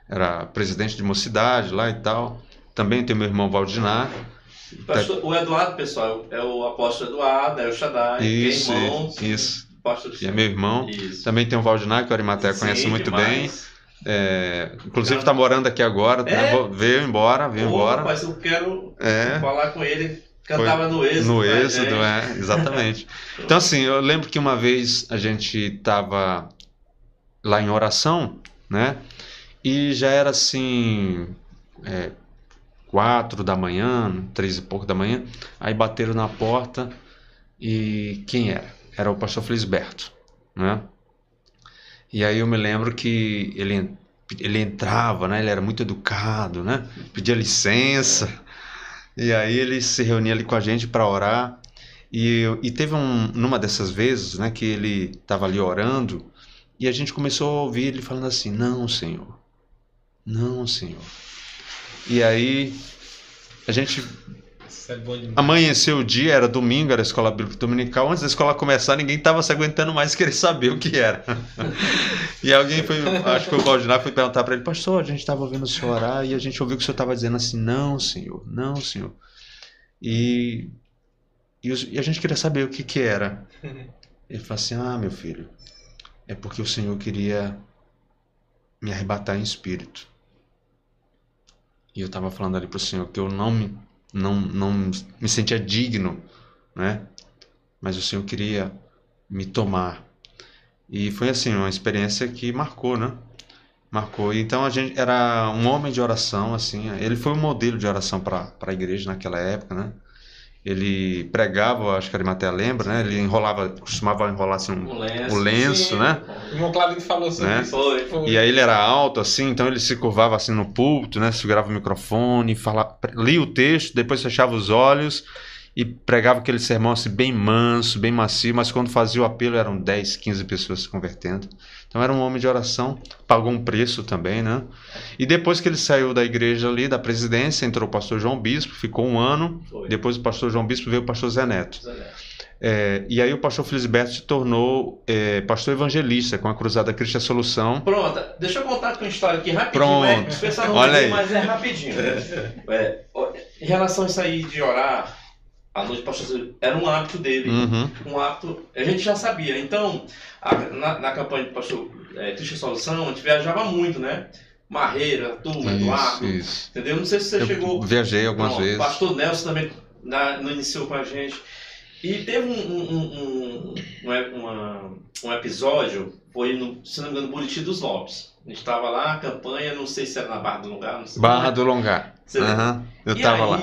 era presidente de mocidade lá e tal. Também tem meu irmão Valdinar.
Pastor- o Eduardo, pessoal, é o apóstolo Eduardo, é o Shaddai,
Isso,
é irmão.
isso. E é meu irmão.
Isso.
Também tem o Valdinar, que o Arimatea
Sim,
conhece muito
demais.
bem. É, inclusive está morando aqui agora. né?
É?
Vou- Veio embora, veio
Ô,
embora.
rapaz, eu quero
É.
falar com ele. Cantava no êxodo.
No êxodo,
gente.
é, exatamente. Então, assim, eu lembro que uma vez a gente estava lá em oração, né? E já era assim, é, quatro da manhã, três e pouco da manhã. Aí bateram na porta e quem era? Era o pastor Felisberto, né? E aí eu me lembro que ele, ele entrava, né? Ele era muito educado, né? Pedia licença. E aí ele se reunia ali com a gente para orar. E, e teve um, numa dessas vezes, né, que ele estava ali orando e a gente começou a ouvir ele falando assim: Não, Senhor, não, Senhor. E aí a gente
é
amanheceu o dia, era domingo, era a escola bíblica dominical. Antes da escola começar, ninguém estava se aguentando mais (laughs) querer saber o que era. (laughs) e alguém foi, acho que foi o Valdinar, foi perguntar para ele: Pastor, a gente estava ouvindo o senhor orar e a gente ouviu que o senhor estava dizendo assim: Não, Senhor, não, Senhor. E, e, e a gente queria saber o que, que era. Ele falou assim: Ah, meu filho, é porque o Senhor queria me arrebatar em espírito. E eu estava falando ali pro Senhor que eu não me, não, não me sentia digno, né? Mas o Senhor queria me tomar. E foi assim, uma experiência que marcou, né? Marcou. Então a gente era um homem de oração, assim. Ele foi um modelo de oração para a igreja naquela época, né? Ele pregava, acho que a Arimatea lembra, né? Ele enrolava, costumava enrolar assim um,
O lenço.
o lenço, né?
O irmão Claudinho falou sobre
Né?
isso.
Foi.
Foi.
E aí ele era alto, assim, então ele se curvava assim no púlpito, né? Segurava o microfone, falava, lia o texto, depois fechava os olhos e pregava aquele sermão assim bem manso, bem macio, mas quando fazia o apelo eram 10, 15 pessoas se convertendo. Então era um homem de oração, pagou um preço também, né? E depois que ele saiu da igreja ali, da presidência, entrou o pastor João Bispo, ficou um ano.
Foi.
Depois do pastor João Bispo veio o pastor Zé Neto. É, e aí o pastor Felisberto se tornou é, pastor evangelista com a Cruzada Cristo a Solução.
Pronto, deixa eu contar uma história aqui rapidinho.
Pronto.
Mas, o pessoal não
Olha aí.
mas é rapidinho. (laughs) É, ó, em relação a isso aí de orar, a noite pastor era um hábito dele.
Uhum.
Um hábito, a gente já sabia. Então, a- na, na campanha do pastor é, Cristo Solução, a gente viajava muito, né? Marreira, turma, Eduardo.
Isso, isso.
Entendeu? Não sei se você
Eu
chegou.
viajei algumas
Pronto,
vezes.
O pastor Nelson também na, não iniciou com a gente. E teve um, um, um, um, um- uma- um episódio, foi no, se não me engano, no Buriti dos Lopes. A gente estava lá, campanha, não sei se era na Barra do não sei.
Barra do Longar. Aham. Eu
e
tava lá.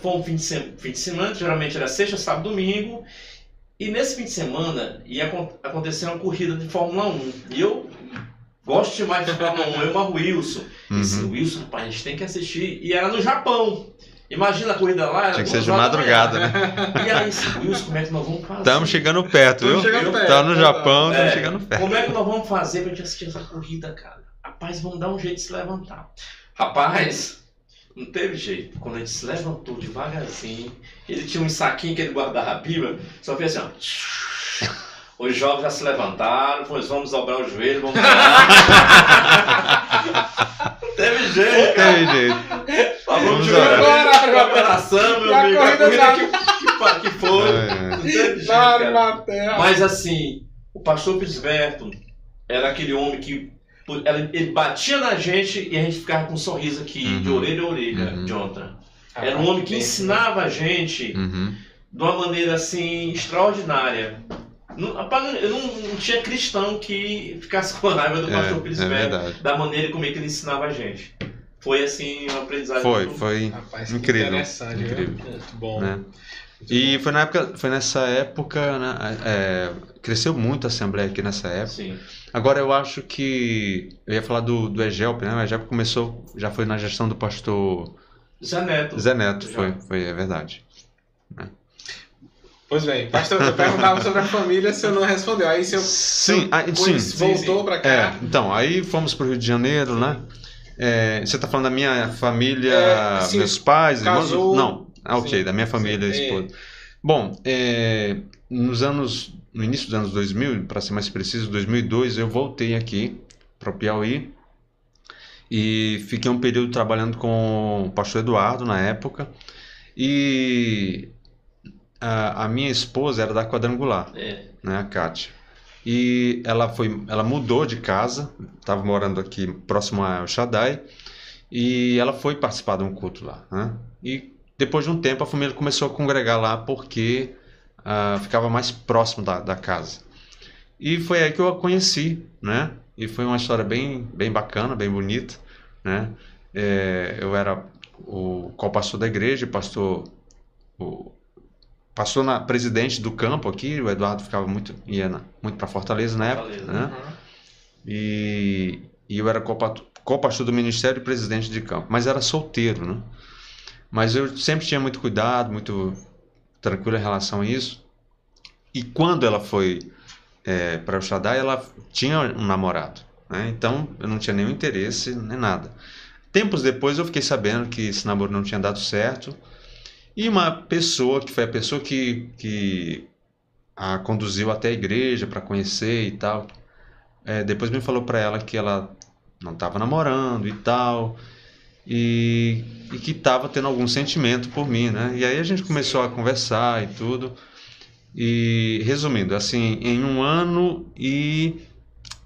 Foi um fim de, se- fim de semana, geralmente era sexta, sábado, domingo. E nesse fim de semana ia acon- acontecer uma corrida de Fórmula 1. E eu gosto demais de Fórmula 1, eu amo o Wilson. Esse
Uhum.
Wilson, pai, a gente tem que assistir. E era no Japão. Imagina a corrida lá. era
Tinha que ser de madrugada, né?
E aí, esse Wilson, como é que nós vamos fazer?
Estamos chegando perto, viu?
Estamos chegando perto,
no Japão,
É.
estamos chegando perto.
Como é que nós vamos fazer pra gente assistir essa corrida, cara? Rapaz, vamos dar um jeito de se levantar. Rapaz, não teve jeito. Quando a gente se levantou devagarzinho, ele tinha um saquinho que ele guardava a Bíblia, só fez assim, ó. (laughs) Os jovens já se levantaram, pois vamos dobrar o joelho, vamos orar. (laughs) Não teve jeito, cara.
Tem jeito.
Vamos
Vamos
de
orar.
Operação, meu
a
amigo. A
corrida
corrida
tá-
que, que, que foi.
É.
Não teve jeito, cara. Mas assim, o pastor Pisberto era aquele homem que ela- ele batia na gente e a gente ficava com um sorriso aqui,
Uhum.
de orelha a orelha,
Uhum.
Jonathan. Era um homem que ensinava a gente
Uhum.
de uma maneira assim extraordinária. Não, eu não, não tinha cristão que ficasse com raiva do pastor
É, é verdade.
da maneira como é que ele ensinava a gente. Foi assim um aprendizado.
Foi,
muito-
foi.
Rapaz,
Incrível,
interessante,
incrível.
Muito bom.
Né? E foi na época, foi nessa época, né, é, cresceu muito a Assembleia aqui nessa época.
Sim.
Agora eu acho que eu ia falar do, do Egelp, né? O Egelp começou, já foi na gestão do pastor
Zé Neto.
Zé Neto,
Já.
foi, foi, é verdade.
Pois bem, pastor, eu perguntava (laughs) sobre a família, se eu não respondeu. Aí se eu
Sim, ah, sim,
voltou
sim.
pra cá.
É, então, aí fomos pro Rio de Janeiro, né? É, você tá falando da minha família,
É, sim,
meus pais, irmãos?
casou.
Não, ah, ok,
Sim.
da minha família,
Sim,
esposa. Bom, é, nos anos, no início dos anos 2000, para ser mais preciso, 2002, eu voltei aqui para o Piauí e fiquei um período trabalhando com o pastor Eduardo na época e a, a minha esposa era da quadrangular
É.
né, a Kátia. E ela foi, ela mudou de casa, estava morando aqui próximo a El Shaddai, e ela foi participar de um culto lá, né? E depois de um tempo a família começou a congregar lá porque ah, ficava mais próximo da, da casa. E foi aí que eu a conheci, né? E foi uma história bem, bem bacana, bem bonita, né? É, eu era o co-pastor da igreja, pastor o, passou na presidente do campo aqui, o Eduardo ficava muito ia na- muito para Fortaleza na época,
Fortaleza.
né?
Uhum.
E, e eu era copa- co-pastor do ministério e presidente de campo, mas era solteiro, né? Mas eu sempre tinha muito cuidado, muito tranquilo em relação a isso. E quando ela foi para o Shaddai, ela tinha um namorado, né? Então eu não tinha nenhum interesse nem nada. Tempos depois eu fiquei sabendo que esse namoro não tinha dado certo. E uma pessoa, que foi a pessoa que, que a conduziu até a igreja para conhecer e tal, é, depois me falou para ela que ela não estava namorando e tal, e, e que estava tendo algum sentimento por mim, né? E aí a gente começou a conversar e tudo. E resumindo, assim, em um ano e,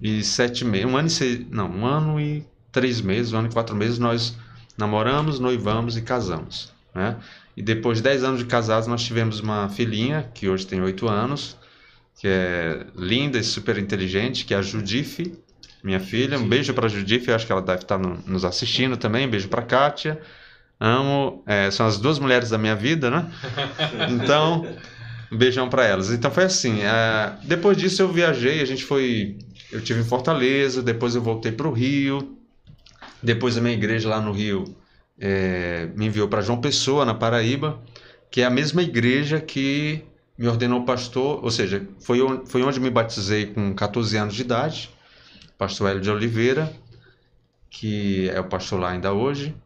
e sete meses, um ano e seis, não, um ano e três meses, um ano e quatro meses nós namoramos, noivamos e casamos, né? E depois de dez anos de casados nós tivemos uma filhinha que hoje tem oito anos, que é linda e super inteligente, que é a Judife, minha filha. Um beijo para a Judife, acho que ela deve estar no- nos assistindo também. Um beijo para Kátia. Amo, é, são as duas mulheres da minha vida, né? (laughs) Então, um beijão para elas. Então foi assim. é, depois disso eu viajei, a gente foi, eu tive em Fortaleza, depois eu voltei para o Rio. Depois a minha igreja lá no Rio é, me enviou para João Pessoa, na Paraíba, que é a mesma igreja que me ordenou pastor, ou seja, foi, foi onde me batizei com 14 anos de idade, pastor Hélio de Oliveira, que é o pastor lá ainda hoje,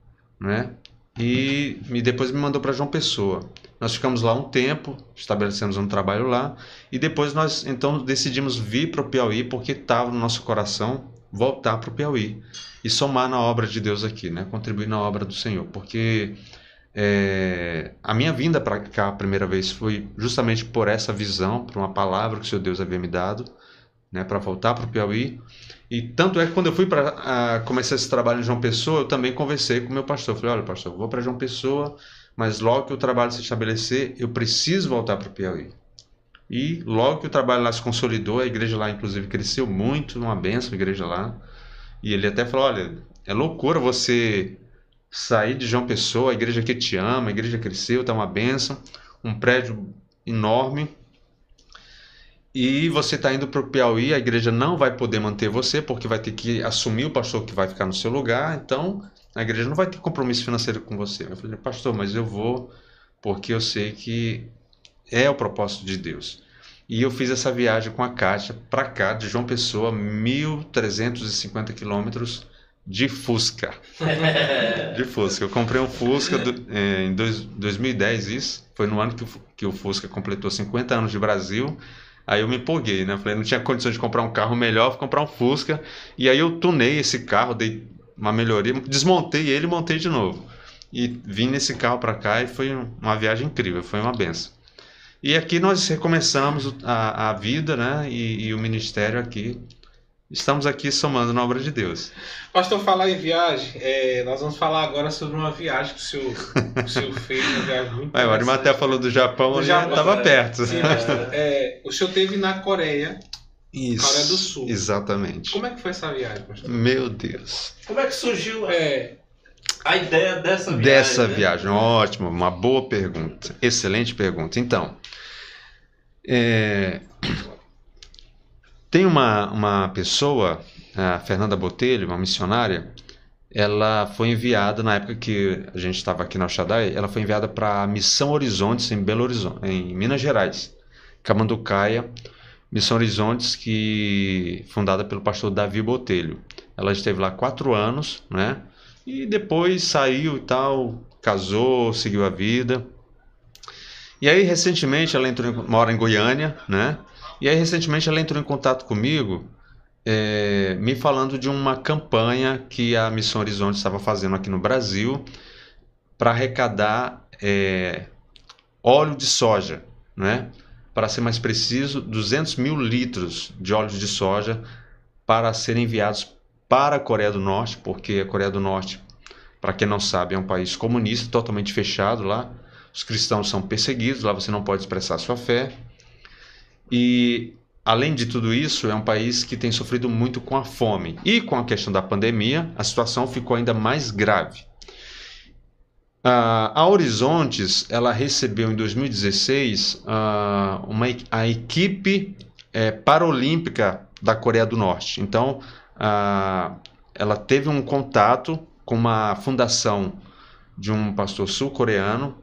né? E me, depois me mandou para João Pessoa. Nós ficamos lá um tempo, estabelecemos um trabalho lá e depois nós então decidimos vir para o Piauí porque estava no nosso coração voltar para o Piauí e somar na obra de Deus aqui, né? Contribuir na obra do Senhor, porque é, a minha vinda para cá a primeira vez foi justamente por essa visão, por uma palavra que o Senhor Deus havia me dado, né? Para voltar para o Piauí e tanto é que quando eu fui para começar esse trabalho em João Pessoa, eu também conversei com meu pastor. Falei, olha, pastor, vou para João Pessoa, mas logo que o trabalho se estabelecer, eu preciso voltar para o Piauí. E logo que o trabalho lá se consolidou, a igreja lá, inclusive, cresceu muito, uma benção a igreja lá. E ele até falou, olha, é loucura você sair de João Pessoa, a igreja que te ama, a igreja cresceu, está uma benção, um prédio enorme, e você está indo para o Piauí, a igreja não vai poder manter você, porque vai ter que assumir o pastor que vai ficar no seu lugar, então a igreja não vai ter compromisso financeiro com você. Eu falei, pastor, mas eu vou porque eu sei que é o propósito de Deus. E eu fiz essa viagem com a Kátia para cá, de João Pessoa, 1.350 quilômetros de Fusca. (laughs) de Fusca. Eu comprei um Fusca do, é, em dois, 2010, isso. Foi no ano que, que o Fusca completou 50 anos de Brasil. Aí eu me empolguei, né? Falei, não tinha condições de comprar um carro melhor, vou comprar um Fusca. E aí eu tunei esse carro, dei uma melhoria, desmontei ele e montei de novo. E vim nesse carro para cá e foi uma viagem incrível, foi uma benção. E aqui nós recomeçamos a, a vida, né? E, e o ministério aqui Estamos aqui somando na obra de Deus.
Pastor, falar em viagem, é, nós vamos falar agora sobre uma viagem que o senhor, o senhor (laughs) fez, uma viagem muito
é, O Arimaté falou do Japão, do já estava é, perto.
Sim, pastor, é, o senhor teve na Coreia,
Isso,
Coreia do Sul.
Exatamente.
Como é que foi essa viagem, pastor?
Meu Deus.
Como é que surgiu é, a ideia dessa viagem?
Dessa né? viagem, ótimo, uma boa pergunta. Excelente pergunta. Então, é, tem uma, uma pessoa, a Fernanda Botelho, uma missionária, ela foi enviada na época que a gente estava aqui na Shaddai, ela foi enviada para a Missão Horizontes em Belo Horizonte, em Minas Gerais, Camanducaia, Missão Horizontes que fundada pelo pastor Davi Botelho. Ela esteve lá quatro anos, né? E depois saiu e tal, casou, seguiu a vida. E aí recentemente ela entrou, mora em Goiânia, né? E aí, recentemente, ela entrou em contato comigo, é, me falando de uma campanha que a Missão Horizonte estava fazendo aqui no Brasil para arrecadar é, óleo de soja, né? Para ser mais preciso, 200 mil litros de óleo de soja para serem enviados para a Coreia do Norte, porque a Coreia do Norte, para quem não sabe, é um país comunista, totalmente fechado lá. Os cristãos são perseguidos, lá você não pode expressar sua fé. E além de tudo isso, é um país que tem sofrido muito com a fome. E com a questão da pandemia, a situação ficou ainda mais grave. a Horizontes ela recebeu em 2016 uma, a equipe é, paralímpica da Coreia do Norte. Então, ela teve um contato com uma fundação de um pastor sul-coreano,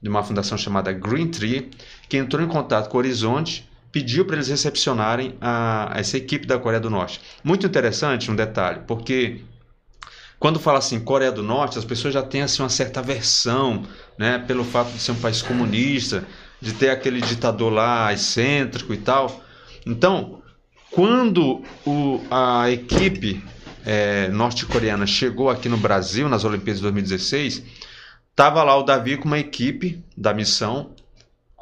de uma fundação chamada Green Tree, que entrou em contato com o Horizonte pediu para eles recepcionarem a, essa equipe da Coreia do Norte. Muito interessante um detalhe, porque quando fala assim Coreia do Norte, as pessoas já têm assim uma certa aversão, né, pelo fato de ser um país comunista, de ter aquele ditador lá excêntrico e tal. Então, quando o, a equipe é, norte-coreana chegou aqui no Brasil nas Olimpíadas de 2016, estava lá o Davi com uma equipe da missão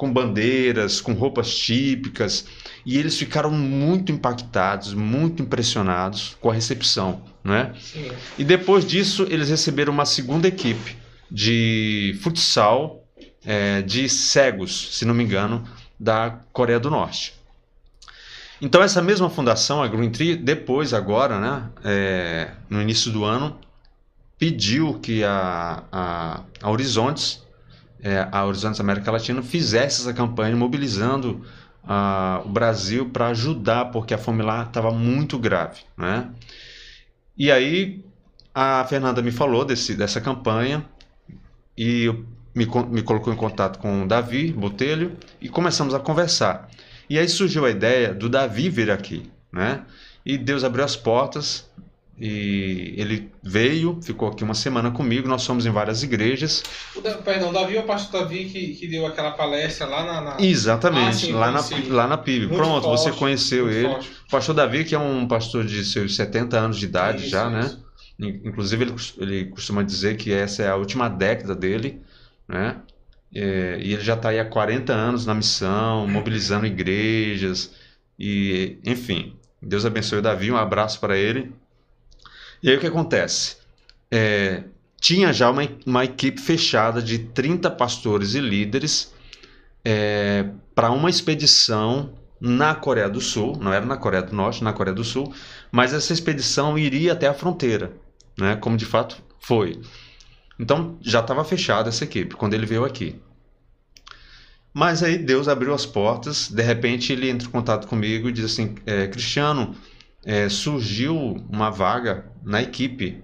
com bandeiras, com roupas típicas, e eles ficaram muito impactados, muito impressionados com a recepção, né? E depois disso eles receberam uma segunda equipe de futsal é, de cegos, se não me engano, da Coreia do Norte. Então essa mesma fundação, a Green Tree, depois agora, né, é, no início do ano, pediu que a, a, a Horizontes é, a Horizontes América Latina fizesse essa campanha mobilizando o Brasil para ajudar, porque a fome lá estava muito grave. Né? E aí a Fernanda me falou desse, dessa campanha e me, me colocou em contato com o Davi Botelho e começamos a conversar. E aí surgiu a ideia do Davi vir aqui, né? E Deus abriu as portas e ele veio, ficou aqui uma semana comigo, nós fomos em várias igrejas.
O da, perdão, Davi é o pastor Davi que, que deu aquela palestra lá na. na...
Exatamente,
Ah, sim,
lá, na, lá na PIB.
Muito
Pronto, você
forte,
conheceu
muito
ele.
forte.
O pastor Davi, que é um pastor de seus 70 anos de idade
Isso,
já, né? Inclusive, ele, ele costuma dizer que essa é a última década dele, né? É, e ele já está aí há 40 anos na missão, mobilizando igrejas, e enfim. Deus abençoe o Davi, um abraço para ele. E aí o que acontece? É, tinha já uma, uma equipe fechada de 30 pastores e líderes para uma expedição na Coreia do Sul, não era na Coreia do Norte, na Coreia do Sul, mas essa expedição iria até a fronteira, né? Como de fato foi. Então já estava fechada essa equipe quando ele veio aqui. Mas aí Deus abriu as portas, de repente ele entra em contato comigo e diz assim: é, Cristiano, é, surgiu uma vaga na equipe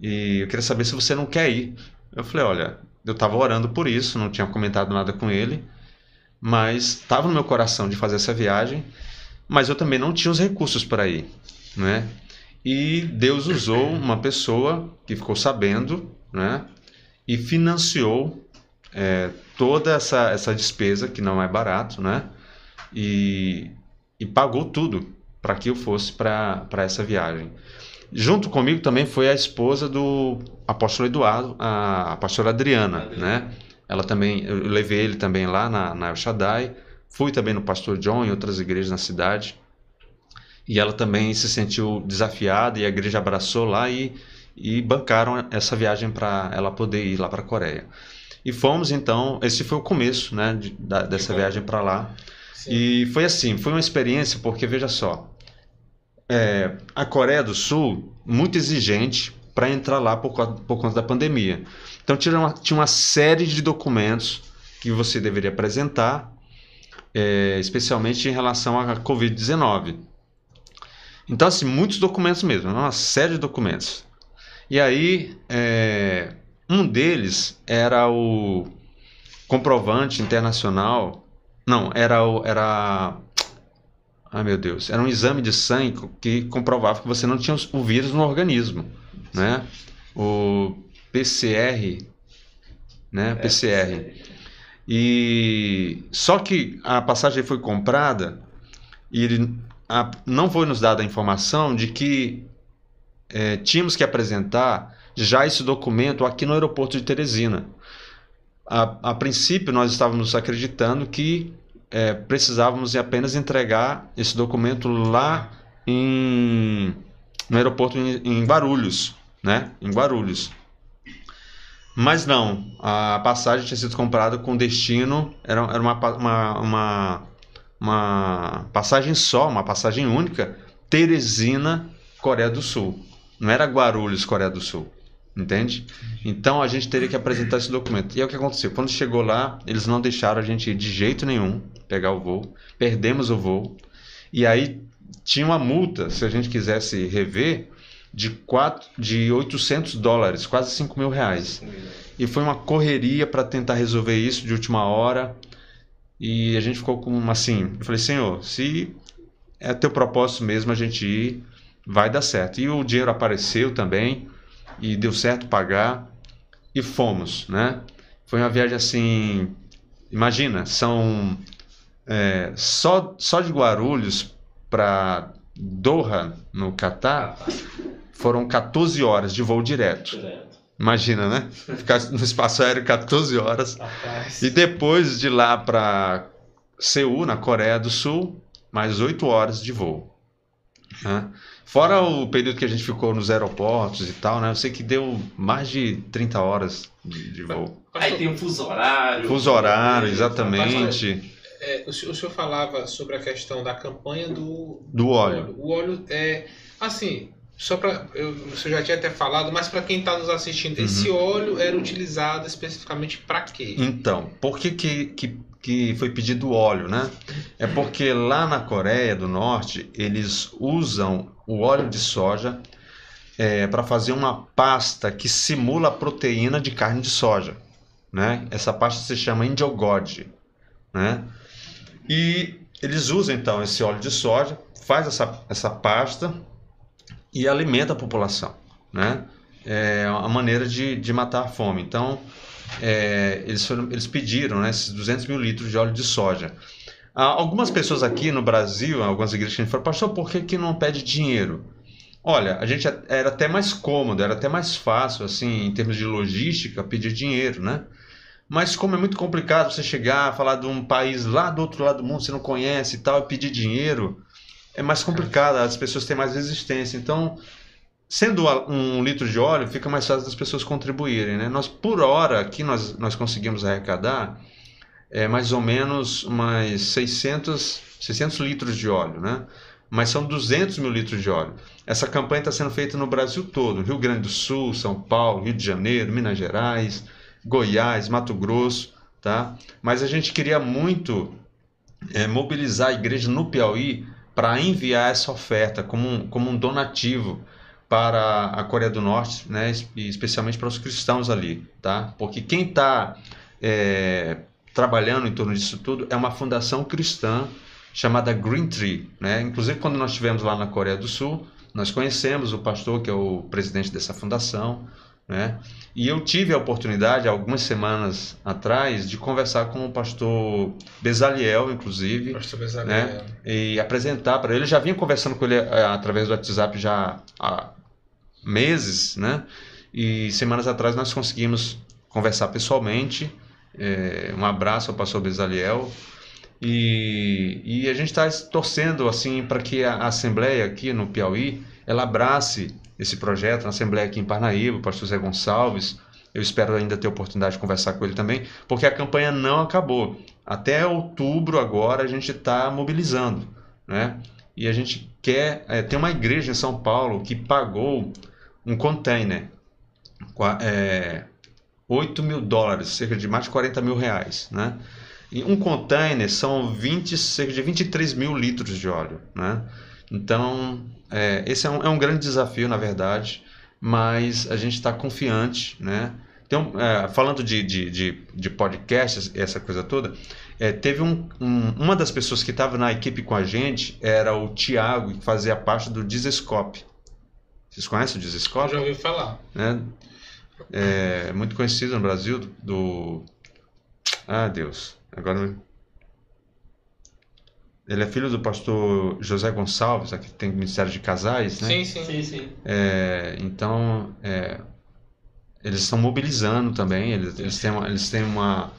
e eu queria saber se você não quer ir. Eu falei: olha, eu estava orando por isso, não tinha comentado nada com ele, mas estava no meu coração de fazer essa viagem, mas eu também não tinha os recursos para ir, né? E Deus usou uma pessoa que ficou sabendo, né? E financiou é, toda essa, essa despesa, que não é barato, né? E, e pagou tudo para que eu fosse para essa viagem. Junto comigo também foi a esposa do apóstolo Eduardo, a, a pastora Adriana, né? Ela também, eu levei ele também lá na, na El Shaddai, fui também no pastor John e outras igrejas na cidade. E ela também se sentiu desafiada e a igreja abraçou lá e, e bancaram essa viagem para ela poder ir lá para a Coreia. E fomos então, esse foi o começo, né, de- da- dessa viagem para lá.
Sim.
E foi assim, foi uma experiência porque veja só, é, a Coreia do Sul muito exigente para entrar lá por, por conta da pandemia. Então tinha uma, tinha uma série de documentos que você deveria apresentar, é, especialmente em relação à Covid-19. Então assim, muitos documentos mesmo, uma série de documentos. E aí, é, um deles era o comprovante internacional. Não, era o. Era. Ai meu Deus. Era um exame de sangue que comprovava que você não tinha o vírus no organismo. Né? O PCR. Né? PCR. E só que a passagem foi comprada e ele, a- não foi nos dada a informação de que eh, tínhamos que apresentar já esse documento aqui no aeroporto de Teresina. A, a princípio, nós estávamos acreditando que eh, precisávamos apenas entregar esse documento lá em, no aeroporto em, em Guarulhos, né? Em Guarulhos. Mas não, a passagem tinha sido comprada com destino, era, era uma, uma, uma, uma passagem só, uma passagem única, Teresina, Coreia do Sul. Não era Guarulhos, Coreia do Sul. Entende? Então a gente teria que apresentar esse documento. E é o que aconteceu. Quando chegou lá, eles não deixaram a gente ir de jeito nenhum pegar o voo. Perdemos o voo. E aí tinha uma multa, se a gente quisesse rever, de, quatro, de 800 dólares, quase 5 mil reais. E foi uma correria para tentar resolver isso de última hora. E a gente ficou com assim, eu falei, Senhor, se é teu propósito mesmo a gente ir, vai dar certo. E o dinheiro apareceu também e deu certo pagar e fomos, né? Foi uma viagem assim, imagina, são é, só só de Guarulhos para Doha no Catar foram 14 horas de voo direto. Imagina, né? Ficar no espaço aéreo 14 horas. E depois de lá para Seul, na Coreia do Sul, mais 8 horas de voo. né? Fora o período que a gente ficou nos aeroportos e tal, né? Eu sei que deu mais de 30 horas de, de voo.
Aí tem um fuso horário.
Fuso horário, exatamente.
É, o, senhor, o senhor falava sobre a questão da campanha do,
Do óleo.
O óleo é. Assim, só para. O senhor já tinha até falado, mas para quem está nos assistindo,
Uhum.
esse óleo era utilizado especificamente para quê?
Então, por que, que, que, que foi pedido óleo, né? É porque lá na Coreia do Norte eles usam o óleo de soja para fazer uma pasta que simula a proteína de carne de soja, né? Essa pasta se chama indiogode, né? E eles usam então esse óleo de soja, faz essa, essa pasta e alimenta a população, né? É uma maneira de, de matar a fome. Então, é, eles, foram, eles pediram né, esses 200 mil litros de óleo de soja. Ah, algumas pessoas aqui no Brasil, algumas igrejas que falaram, pastor, por que, que não pede dinheiro? Olha, a gente era até mais cômodo, era até mais fácil, assim, em termos de logística, pedir dinheiro, né? Mas como é muito complicado você chegar, falar de um país lá do outro lado do mundo, você não conhece e tal, e pedir dinheiro, é mais complicado, as pessoas têm mais resistência. Então, sendo um litro de óleo, fica mais fácil das pessoas contribuírem, né? Nós, por hora, aqui nós, nós conseguimos arrecadar é, mais ou menos umas 600, 600 litros de óleo, né? mas são 200 mil litros de óleo. Essa campanha está sendo feita no Brasil todo: Rio Grande do Sul, São Paulo, Rio de Janeiro, Minas Gerais, Goiás, Mato Grosso, tá? Mas a gente queria muito é, mobilizar a igreja no Piauí para enviar essa oferta como um, como um donativo para a Coreia do Norte, né? especialmente para os cristãos ali, tá? Porque quem está é, trabalhando em torno disso tudo é uma fundação cristã chamada Green Tree. Né? Inclusive, quando nós estivemos lá na Coreia do Sul, nós conhecemos o pastor que é o presidente dessa fundação. Né? E eu tive a oportunidade, algumas semanas atrás, de conversar com o pastor Bezaliel, inclusive.
Pastor Bezaliel.
Né? E apresentar para ele. Eu já vinha conversando com ele eh, através do WhatsApp já há meses, né? E semanas atrás nós conseguimos conversar pessoalmente. É, um abraço ao pastor Bezaliel. E, e a gente está torcendo assim para que a, a Assembleia aqui no Piauí ela abrace esse projeto, na Assembleia aqui em Parnaíba, o pastor Zé Gonçalves. Eu espero ainda ter oportunidade de conversar com ele também, porque a campanha não acabou. Até outubro agora a gente está mobilizando, né? E a gente quer. É, tem uma igreja em São Paulo que pagou um container, é, 8 mil dólares, cerca de mais de 40 mil reais, né? um container são 20, cerca de 23 mil litros de óleo, né? Então, é, esse é um, é um, grande desafio, na verdade, mas a gente está confiante, né? Então, é, falando de, de, de, de podcasts, essa coisa toda, é, teve um, um, uma das pessoas que estava na equipe com a gente era o Tiago, que fazia parte do Dizescope. Vocês conhecem o Dizescope?
Já ouvi falar.
Né? É muito conhecido no Brasil do... Ah, Deus Agora. Ele é filho do pastor José Gonçalves, aqui tem Ministério de Casais, né?
Sim, sim.
Sim, sim.
É, então, é, eles estão mobilizando também, eles, eles têm, uma, eles têm uma,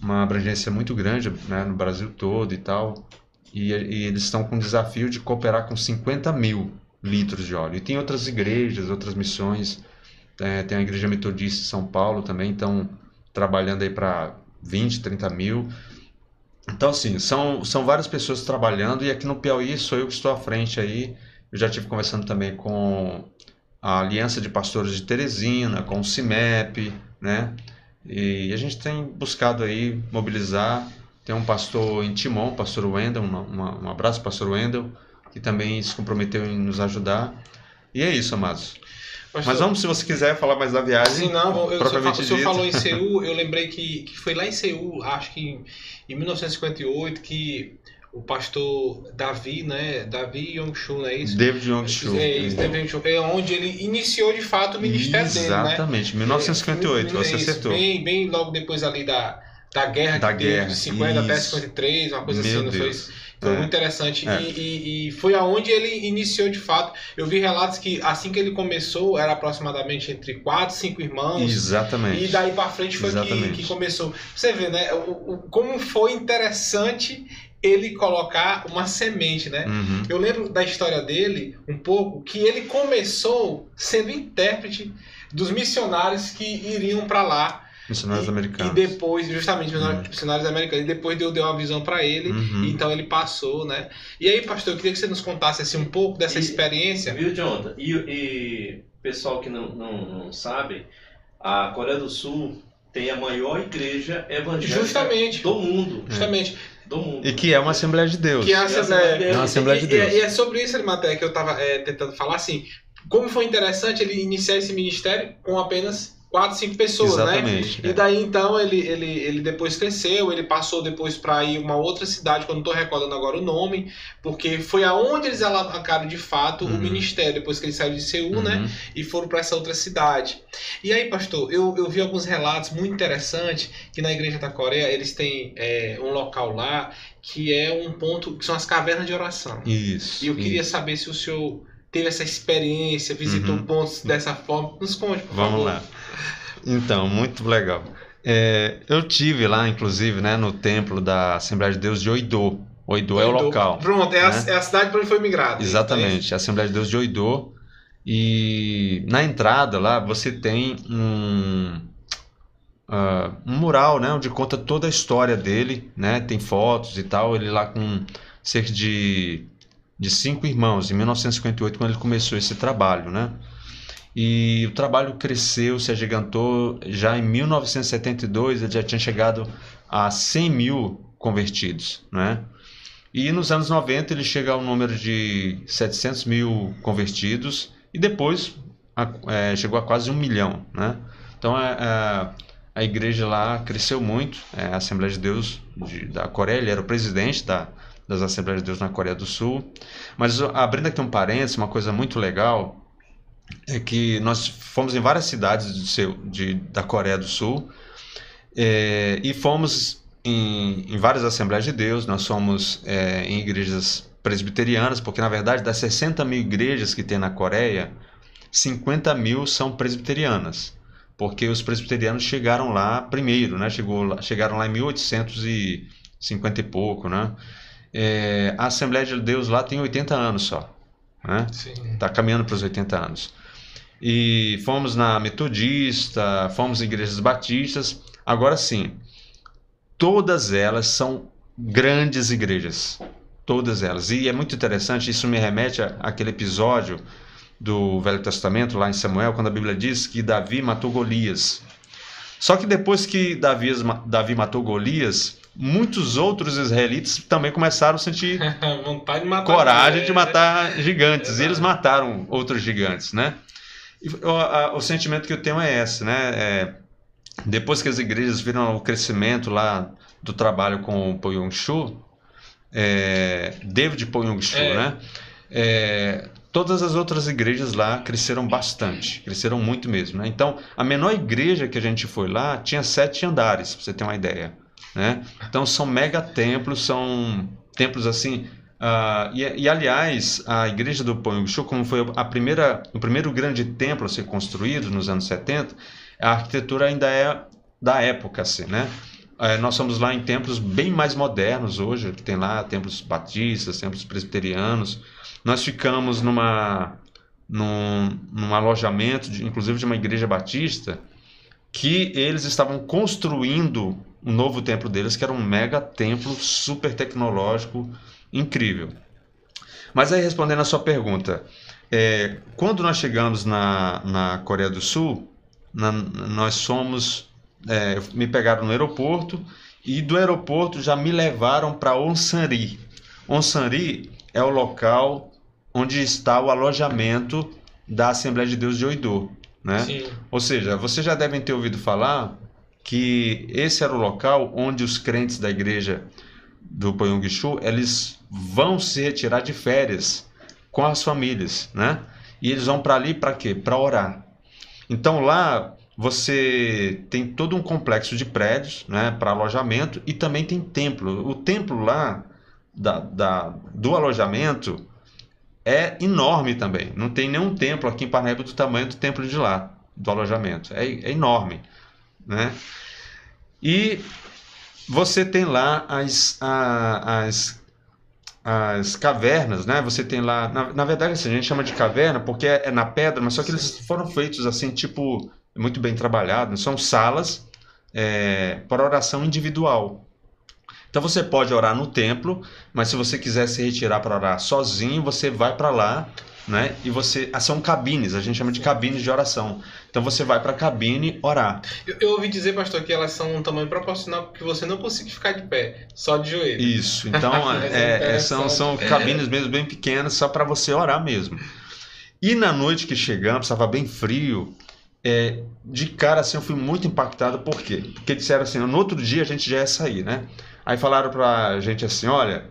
uma abrangência muito grande né, no Brasil todo e tal. E, e eles estão com o desafio de cooperar com 50 mil litros de óleo. E tem outras igrejas, outras missões. É, tem a Igreja Metodista de São Paulo também, estão trabalhando aí para 20, 30 mil. Então, assim, são, são várias pessoas trabalhando e aqui no Piauí sou eu que estou à frente aí. Eu já tive conversando também com a Aliança de Pastores de Teresina, com o CIMEP, né? E a gente tem buscado aí mobilizar. Tem um pastor em Timon, pastor Wendel, uma, uma, um abraço, pastor Wendel, que também se comprometeu em nos ajudar. E é isso, amados. Mas, Mas vamos, se você quiser falar mais da viagem.
Sim, não, eu, propriamente o senhor falou em (laughs) Seul, eu lembrei que, que foi lá em Seul, acho que em 1958, que o pastor Davi, né? Davi Yong-Chun, não é isso?
David Yong-Chun.
É isso, David Yong-Chun. É onde ele iniciou de fato o ministério
Exatamente,
dele, né?
1958, é, você isso, acertou.
Bem, bem logo depois ali da, da guerra
da guerra,
de 50 isso. até 53, uma coisa
Meu
assim, não
Deus.
foi? Foi é. muito interessante. É. E, e, e, foi aonde ele iniciou de fato. Eu vi relatos que assim que ele começou, era aproximadamente entre 4, 5 irmãos.
Exatamente.
E daí para frente foi que, que, começou. Você vê, né? O, o, como foi interessante ele colocar uma semente, né?
Uhum.
Eu lembro da história dele um pouco que ele começou sendo intérprete dos missionários que iriam para lá
Missionários
e,
americanos.
E depois, justamente, uhum. missionários americanos. E depois Deus deu uma visão para ele,
uhum.
então ele passou, né? E aí, pastor, eu queria que você nos contasse assim, um pouco dessa
e,
experiência.
Viu, Jonathan? E, e pessoal que não, não, não sabe, a Coreia do Sul tem a maior igreja evangélica
justamente.
do mundo.
Justamente.
Do mundo.
E que é uma Assembleia de Deus.
Que é a Assembleia,
é uma Assembleia de Deus.
E, e, é sobre isso, Arimaté, que eu estava é, tentando falar assim. Como foi interessante ele iniciar esse ministério com apenas quatro, cinco pessoas,
Exatamente,
né?
é.
E daí então ele, ele, ele depois cresceu, ele passou depois para ir uma outra cidade, que eu não tô recordando agora o nome, porque foi aonde eles alavancaram de fato o
Uhum.
ministério, depois que eles saíram de Seul, né?
Uhum.
E foram para essa outra cidade. E aí, pastor, eu, eu vi alguns relatos muito interessantes que na igreja da Coreia eles têm é, um local lá que é um ponto, que são as cavernas de oração.
Isso.
E eu queria
isso.
saber se o senhor teve essa experiência, visitou
Uhum.
pontos dessa forma. Nos conte, por
Vamos
favor.
lá. Então, muito legal. É, eu tive lá, inclusive, né, no templo da Assembleia de Deus de Oidô. Oidô é o
Oidô.
local.
Pronto, é, a,
né?
é a cidade para onde foi migrado.
Exatamente, a Assembleia de Deus de Oidô. E na entrada lá você tem um, ah, um mural, né, onde conta toda a história dele, né, tem fotos e tal. Ele lá com cerca de, de cinco irmãos, em 1958, quando ele começou esse trabalho, né. E o trabalho cresceu, se agigantou. Já em 1972 ele já tinha chegado a 100 mil convertidos, né? E nos anos 90 ele chega ao número de 700 mil convertidos e depois a- é, chegou a quase um milhão, né? Então a, a, a igreja lá cresceu muito, é, a Assembleia de Deus de- da Coreia, ele era o presidente da, das Assembleias de Deus na Coreia do Sul. Mas abrindo aqui um parênteses, uma coisa muito legal é que nós fomos em várias cidades do seu, de, da Coreia do Sul é, e fomos em, em várias Assembleias de Deus, nós fomos é, em igrejas presbiterianas, porque na verdade das 60 mil igrejas que tem na Coreia, 50 mil são presbiterianas, porque os presbiterianos chegaram lá primeiro, né? Chegou chegaram lá em 1850 e pouco, né? É, a Assembleia de Deus lá tem 80 anos só, né? Está caminhando para os 80 anos. E fomos na Metodista, fomos em igrejas batistas. Agora sim, todas elas são grandes igrejas. Todas elas. E é muito interessante, isso me remete àquele episódio do Velho Testamento, lá em Samuel, quando a Bíblia diz que Davi matou Golias. Só que depois que Davi, Davi matou Golias, muitos outros israelitas também começaram a sentir (laughs)
de
coragem
é,
de matar gigantes.
Exato.
E eles mataram outros gigantes, né? E o, a- o sentimento que eu tenho é esse, né? É, depois que as igrejas viram o crescimento lá do trabalho com o Poyong-Chu, é, David Poyong-Chu,
É.
né? É, todas as outras igrejas lá cresceram bastante, cresceram muito mesmo, né? Então, a menor igreja que a gente foi lá tinha sete andares, para você ter uma ideia, né? Então, são mega templos, são templos assim ah, e, e, aliás, a igreja do Pyeongchu, como foi a primeira, o primeiro grande templo a ser construído nos anos 70, a arquitetura ainda é da época, assim, né? Eh, nós somos lá em templos bem mais modernos hoje, que tem lá templos batistas, templos presbiterianos. Nós ficamos numa, num, num alojamento, de, inclusive de uma igreja batista, que eles estavam construindo um novo templo deles, que era um mega templo super tecnológico, incrível. Mas aí, respondendo a sua pergunta, é, quando nós chegamos na, na Coreia do Sul, na, nós somos. É, me pegaram no aeroporto e do aeroporto já me levaram para Onsanri. Onsanri é o local onde está o alojamento da Assembleia de Deus de Oidô. Né?
Sim.
Ou seja, vocês já devem ter ouvido falar que esse era o local onde os crentes da igreja do Pyeongchu, eles vão se retirar de férias com as famílias, né? E eles vão para ali para quê? Para orar. Então lá você tem todo um complexo de prédios, né, para alojamento e também tem templo. O templo lá da, da, do alojamento é enorme também. Não tem nenhum templo aqui em Parnaíba do tamanho do templo de lá, do alojamento. É, é enorme, né? E você tem lá as, as, as cavernas, né? Você tem lá, na, na verdade, assim, a gente chama de caverna porque é, é na pedra, mas só que eles foram feitos assim, tipo, muito bem trabalhados. São salas é, para oração individual. Então você pode orar no templo, mas se você quiser se retirar para orar sozinho, você vai para lá, né? E você, ah, são cabines, a gente chama de cabines de oração. Então você vai para a cabine orar.
Eu, eu, ouvi dizer, pastor, que elas são um tamanho proporcional que você não consiga ficar de pé, só de joelho.
Isso. Então (laughs) é, é, são, são cabines mesmo bem pequenas, só para você orar mesmo. E na noite que chegamos, estava bem frio, é, de cara assim eu fui muito impactado, por quê? Porque disseram assim, no outro dia a gente já ia sair, né? Aí falaram pra gente assim, olha,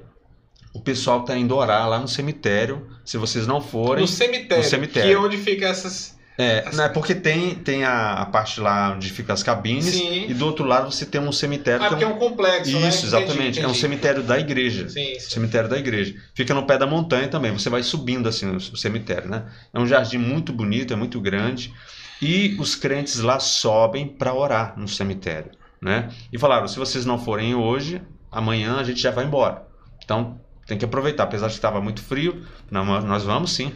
o pessoal tá indo orar lá no cemitério, se vocês não forem...
No cemitério,
no cemitério.
que é onde fica essas...
É, né, porque tem, tem a, a parte lá onde ficam as cabines
Sim.
e do outro lado você tem um cemitério
Ah,
que
porque
é
é
um...
um complexo, né?
Isso,
Entendi,
exatamente. É um
entendi.
cemitério da igreja.
Sim, sim.
Cemitério da igreja. Fica no pé da montanha também. Você vai subindo assim o cemitério, né? É um jardim muito bonito, é muito grande. E os crentes lá sobem para orar no cemitério, né? E falaram: se vocês não forem hoje, amanhã a gente já vai embora. Então tem que aproveitar. Apesar de que estava muito frio, nós vamos sim.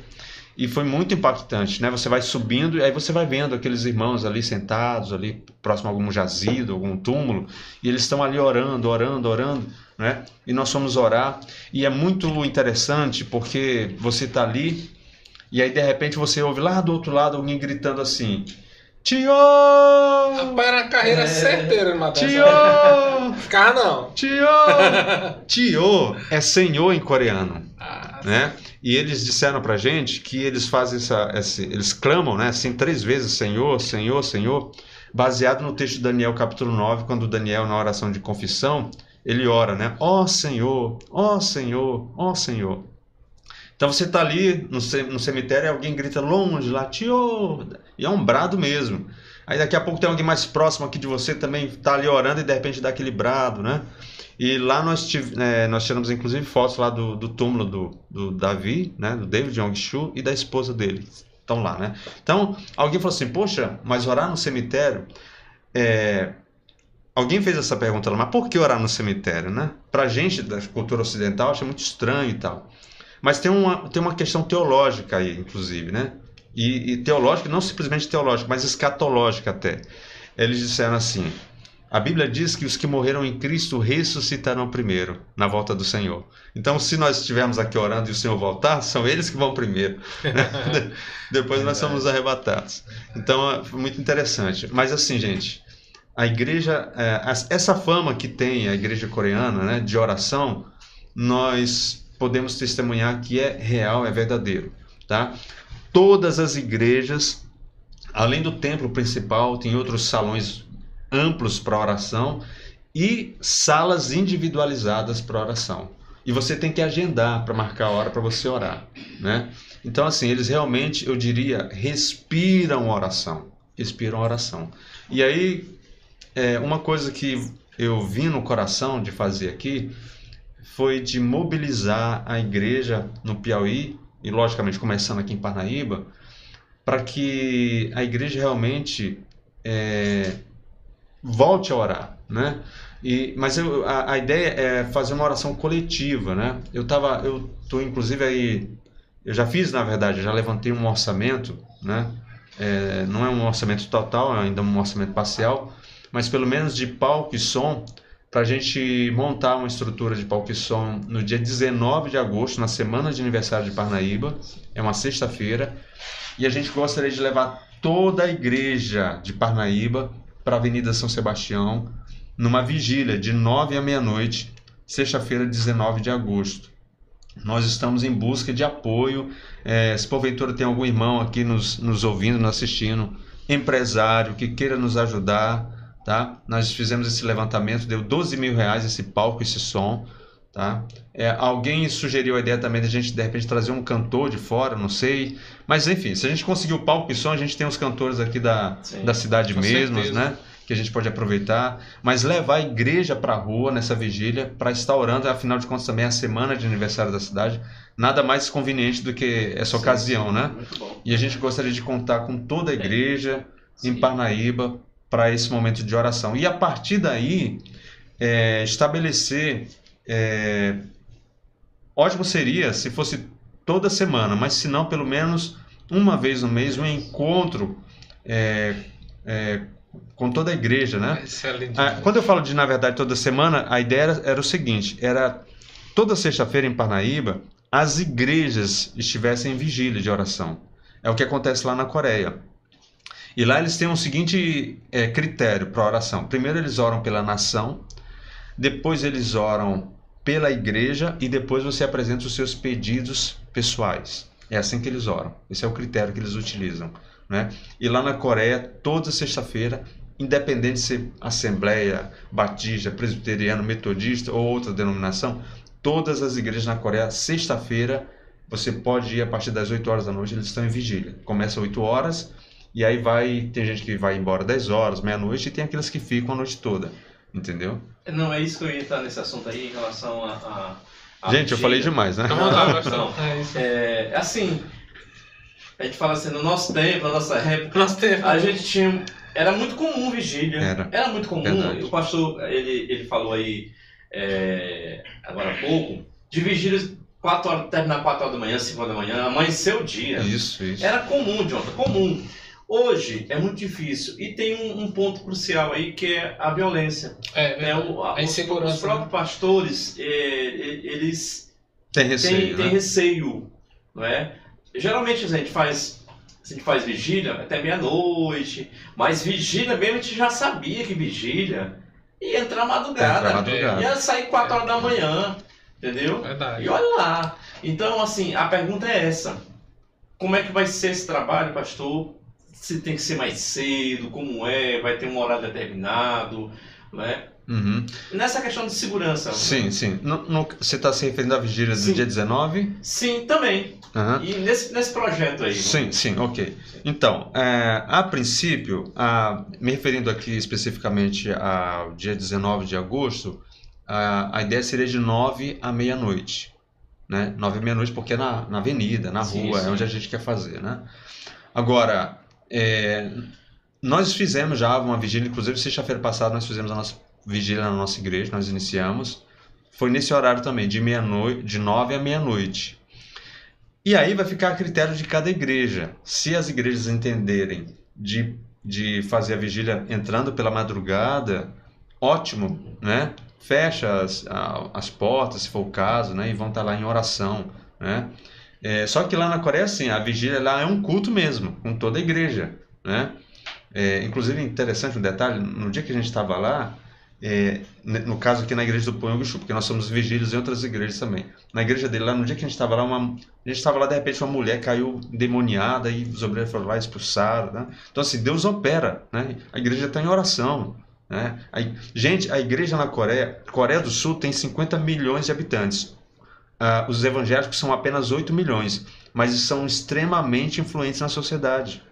E foi muito impactante, né? Você vai subindo e aí você vai vendo aqueles irmãos ali sentados, ali próximo a algum jazido, algum túmulo, e eles estão ali orando, orando, orando, né? E nós fomos orar. E é muito interessante porque você está ali e aí de repente você ouve lá do outro lado alguém gritando assim: Tio!
Rapaz, era a carreira
É.
certeira Matheus.
Tio!
Ficava não.
Tio! (laughs) Tio é senhor em coreano
Ah,
né? E eles disseram pra gente que eles fazem essa, esse, eles clamam, né, assim três vezes, Senhor, Senhor, Senhor, baseado no texto de Daniel capítulo 9, quando Daniel na oração de confissão, ele ora, né? Ó Senhor, ó Senhor, ó Senhor. Então você tá ali no, no cemitério alguém grita longe lá, tio, e é um brado mesmo. Aí daqui a pouco tem alguém mais próximo aqui de você também tá ali orando e de repente dá aquele brado, né? E lá nós, tive, é, nós tiramos inclusive fotos lá do, do túmulo do, do Davi, né, do David Yong-Shu e da esposa dele. Estão lá, né? Então, alguém falou assim, poxa, mas orar no cemitério... É... Alguém fez essa pergunta lá, mas por que orar no cemitério, né? Pra gente da cultura ocidental acha muito estranho e tal. Mas tem uma, tem uma questão teológica aí, inclusive, né? E, e teológica, não simplesmente teológica, mas escatológica até. Eles disseram assim: a Bíblia diz que os que morreram em Cristo ressuscitarão primeiro, na volta do Senhor. Então, se nós estivermos aqui orando e o Senhor voltar, são eles que vão primeiro. né? (laughs) Depois nós somos arrebatados. Então, é muito interessante. Mas assim, gente, a igreja, é, essa fama que tem a igreja coreana, né, de oração, nós podemos testemunhar que é real, é verdadeiro, tá? Todas as igrejas, além do templo principal, tem outros salões amplos para oração e salas individualizadas para oração. E você tem que agendar para marcar a hora para você orar, né? Então assim, eles realmente, eu diria, respiram oração, respiram oração. E aí, é, uma coisa que eu vi no coração de fazer aqui foi de mobilizar a igreja no Piauí e logicamente começando aqui em Parnaíba, para que a igreja realmente é, volte a orar, né? E, mas eu, a, a ideia é fazer uma oração coletiva, né? Eu tava, eu tô inclusive aí, eu já fiz na verdade, já levantei um orçamento, né? É, não é um orçamento total, é ainda um orçamento parcial, mas pelo menos de palco e som, para a gente montar uma estrutura de palco som no dia 19 de agosto, na semana de aniversário de Parnaíba, é uma sexta-feira, e a gente gostaria de levar toda a igreja de Parnaíba para a Avenida São Sebastião, numa vigília de 9 à meia-noite, sexta-feira, 19 de agosto. Nós estamos em busca de apoio. É, se porventura tem algum irmão aqui nos, nos ouvindo, nos assistindo, empresário que queira nos ajudar, tá? Nós fizemos esse levantamento, deu 12 mil reais esse palco, esse som, tá? É, alguém sugeriu a ideia também de a gente de repente trazer um cantor de fora, não sei. Mas enfim, se a gente conseguir o palco e som, a gente tem os cantores aqui da,
Sim,
da cidade mesmos,
certeza.
né? Que a gente pode aproveitar, mas levar a igreja para a rua nessa vigília para estar orando, afinal de contas também é a semana de aniversário da cidade, nada mais conveniente do que essa
Sim,
ocasião, né? E a gente gostaria de contar com toda a igreja em. Parnaíba para esse momento de oração. E a partir daí, é, estabelecer. é, ótimo seria se fosse toda semana, mas se não, pelo menos uma vez no mês, um encontro é, é, com toda a igreja, né? Ah, quando eu falo de, na verdade, toda semana, a ideia era, era o seguinte: era toda sexta-feira em Parnaíba, as igrejas estivessem em vigília de oração. É o que acontece lá na Coreia. E lá eles têm um seguinte eh, critério para oração: primeiro eles oram pela nação, depois eles oram pela igreja e depois você apresenta os seus pedidos pessoais. É assim que eles oram. Esse é o critério que eles utilizam. Né? E lá na Coreia, toda sexta-feira, independente de ser Assembleia, Batista, Presbiteriano, Metodista ou outra denominação, todas as igrejas na Coreia, sexta-feira, você pode ir a partir das 8 horas da noite, eles estão em vigília. Começa às 8 horas e aí vai, tem gente que vai embora 10 horas, meia-noite e tem aqueles que ficam a noite toda, entendeu?
Não, é isso que eu ia entrar nesse assunto aí em relação a... a, a
gente, eu falei demais, né?
Não, não, não. É, isso.
é assim, a gente fala assim, no nosso tempo, na nossa época,
Nosso tempo.
a gente tinha... Era muito comum vigília.
Era.
muito comum.
Verdade.
O pastor, ele, ele falou aí, é, agora há pouco, de vigílias 4 horas, terminar 4 horas da manhã, 5 horas da manhã, amanhecer o dia.
Isso, isso.
Era comum, Jonathan, comum. Hoje é muito difícil. E tem um, um ponto crucial aí que é a violência.
É,
Né? O- a-
A insegurança,
Os, os próprios pastores, eh, eles
Tem
têm,
receio,
têm
né?
receio, não é? Geralmente a gente faz, a gente faz vigília até meia-noite, mas vigília mesmo a gente já sabia que vigília ia entrar madrugada,
Entra madrugada.
ia sair 4 horas da manhã, entendeu?
Verdade.
E olha lá. Então, assim, a pergunta é essa. Como é que vai ser esse trabalho, pastor? Se tem que ser mais cedo, como é, vai ter um horário determinado, né?
Uhum.
Nessa questão de segurança.
Sim, sim. No- no- você está se referindo à vigília do
Sim.
dia 19?
Sim, também.
Aham.
E nesse, nesse projeto aí. né?
Sim, sim, ok. Então, é, a princípio, a- me referindo aqui especificamente ao dia 19 de agosto, a, a ideia seria de 9 à meia-noite. Né? 9 à meia-noite porque é na, na avenida, na
Sim,
rua,
sim.
é onde a gente quer fazer. Né? Agora, é, nós fizemos já uma vigília, inclusive sexta-feira passada nós fizemos a nossa vigília na nossa igreja, nós iniciamos. Foi nesse horário também, de meia-noite, de 9 à meia-noite. E aí vai ficar a critério de cada igreja. Se as igrejas entenderem de, de fazer a vigília entrando pela madrugada, ótimo, né? Fecha as, as portas, se for o caso, né? E vão estar lá em oração, né? É, só que lá na Coreia, assim, a vigília lá é um culto mesmo, com toda a igreja, né? É, inclusive, interessante um detalhe, no dia que a gente estava lá, é, no caso aqui na igreja do Ponhogushu, porque nós somos vigílios em outras igrejas também. Na igreja dele lá, no dia que a gente estava lá, uma, a gente estava lá, de repente uma mulher caiu demoniada e os obreiros foram lá e expulsaram, né? Então assim, Deus opera, né? A igreja está em oração, né? Aí, gente, a igreja na Coreia, Coreia do Sul tem 50 milhões de habitantes. Ah, os evangélicos são apenas 8 milhões, mas são extremamente influentes na sociedade.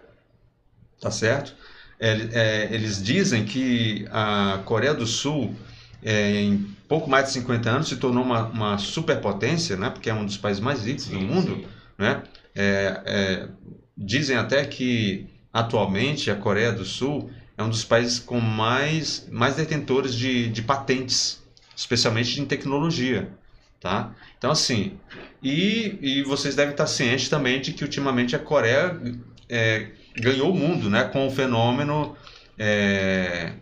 Tá certo? É, é, eles dizem que a Coreia do Sul, é, em pouco mais de 50 anos, se tornou uma, uma superpotência, né? porque é um dos países mais ricos do
Sim,
mundo.
sim.
Né? É, é, dizem até que, atualmente, a Coreia do Sul é um dos países com mais, mais detentores de, de patentes, especialmente em tecnologia. Tá? Então, assim, e, e vocês devem estar cientes também de que, ultimamente, a Coreia é, ganhou o mundo né? com o fenômeno. é,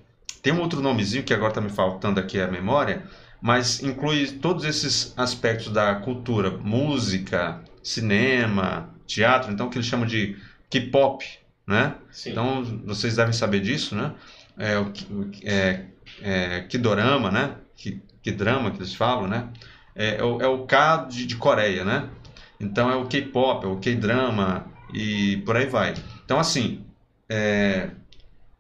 tem um outro nomezinho que agora está me faltando aqui a memória, mas inclui todos esses aspectos da cultura, música, cinema, teatro, então que eles chamam de K-pop, né?
Sim.
Então vocês devem saber disso, né? É o que- o que- é, é, K-dorama, né? Que, que drama que eles falam, né? É, é o, é o K de, de Coreia, né? Então é o K-pop, é o K-drama e por aí vai. Então assim, é,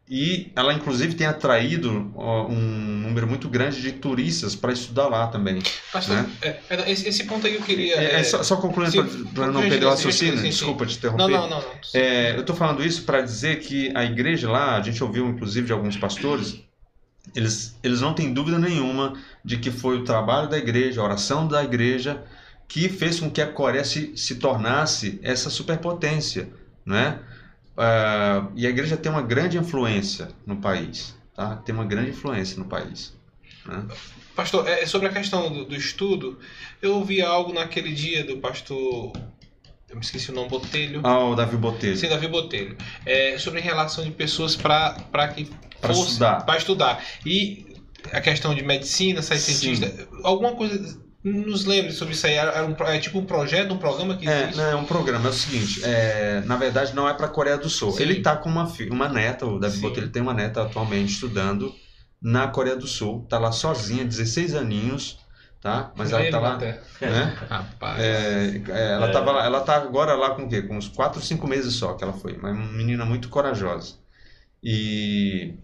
e ela inclusive tem atraído ó, um número muito grande de turistas para estudar lá também.
Pastor,
né?
é, é, esse, esse ponto aí eu queria.
É, é só, só concluindo para não perder o raciocínio, desculpa te interromper.
Não, não, não. não.
É, eu estou falando isso para dizer que a igreja lá, a gente ouviu inclusive de alguns pastores, eles, eles não têm dúvida nenhuma de que foi o trabalho da igreja, a oração da igreja, que fez com que a Coreia se, se tornasse essa superpotência, né? Ah, e a igreja tem uma grande influência no país, tá? Tem uma grande influência no país. Né?
Pastor, é, sobre a questão do, do estudo, eu ouvi algo naquele dia do pastor. Eu me esqueci o nome, Botelho.
Ah, o Davi Botelho.
Sim, Davi Botelho. É, sobre relação de pessoas para que fosse-
estudar.
pra estudar. E a questão de medicina, sai
Sim.
cientista, alguma coisa. Nos lembre sobre isso aí. Era um, é tipo um projeto, um programa que
É,
existe?
não, é um programa, é o seguinte, é, na verdade não é para a Coreia do Sul.
Sim.
Ele tá com uma, uma neta, o Davi
Sim.
Botelho tem uma neta atualmente estudando na Coreia do Sul, tá lá sozinha, 16 aninhos, tá? Mas ela tá lá, né? (laughs)
Rapaz.
É, é, ela,
É.
tava lá- ela tá agora lá com o quê? Com uns 4, 5 meses só que ela foi. Mas uma menina muito corajosa. E...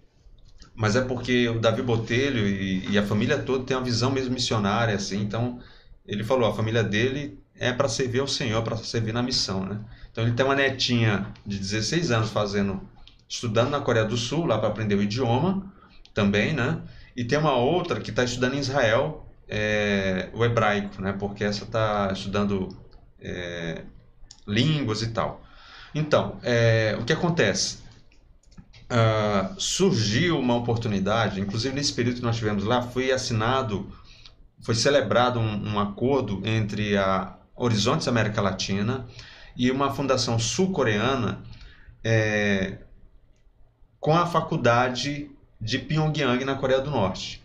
Mas é porque o Davi Botelho e, e a família toda tem uma visão mesmo missionária, assim. Então, ele falou, a família dele é para servir ao Senhor, para servir na missão, né? Então, ele tem uma netinha de 16 anos fazendo... Estudando na Coreia do Sul, lá para aprender o idioma também, né? E tem uma outra que está estudando em Israel, é, o hebraico, né? Porque essa está estudando é, línguas e tal. Então, é, o que acontece? Ah, surgiu uma oportunidade, inclusive nesse período que nós tivemos lá, foi assinado, foi celebrado um, um acordo entre a Horizontes América Latina e uma fundação sul-coreana é, com a faculdade de Pyongyang na Coreia do Norte.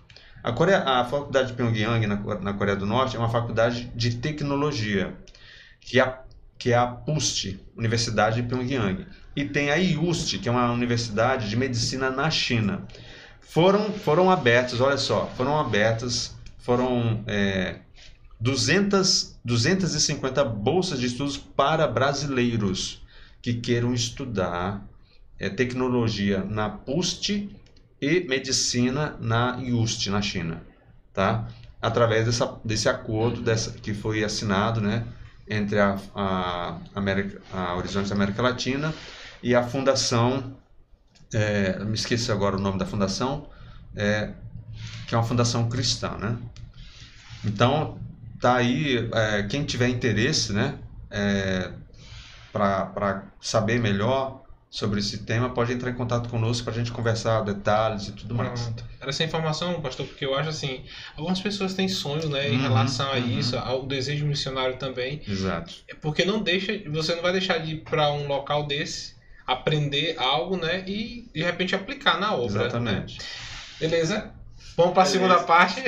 A, Coreia, a faculdade de Pyongyang na, na Coreia do Norte é uma faculdade de tecnologia, que é a, que é a PUST, Universidade de Pyongyang. E tem a IUST, que é uma universidade de medicina na China. Foram, foram abertas, olha só, foram abertas, foram é, 200, 250 bolsas de estudos para brasileiros que queiram estudar é, tecnologia na PUST e medicina na IUST, na China, tá? Através dessa, desse acordo dessa, que foi assinado, né, entre a, a, América, a Horizonte da América Latina e a Fundação, é, me esqueci agora o nome da fundação, é, que é uma fundação cristã, né? Então, tá aí, é, quem tiver interesse, né, é, para saber melhor sobre esse tema, pode entrar em contato conosco para a gente conversar detalhes e tudo mais.
Pronto. Era essa informação, pastor, porque eu acho assim, algumas pessoas têm sonhos, né, em
Uhum,
relação a
uhum.
isso, ao desejo missionário também,
Exato.
porque não deixa, você não vai deixar de ir para um local desse, aprender algo, né, e de repente aplicar na obra. né?
Exatamente.
Beleza? Vamos para a segunda parte.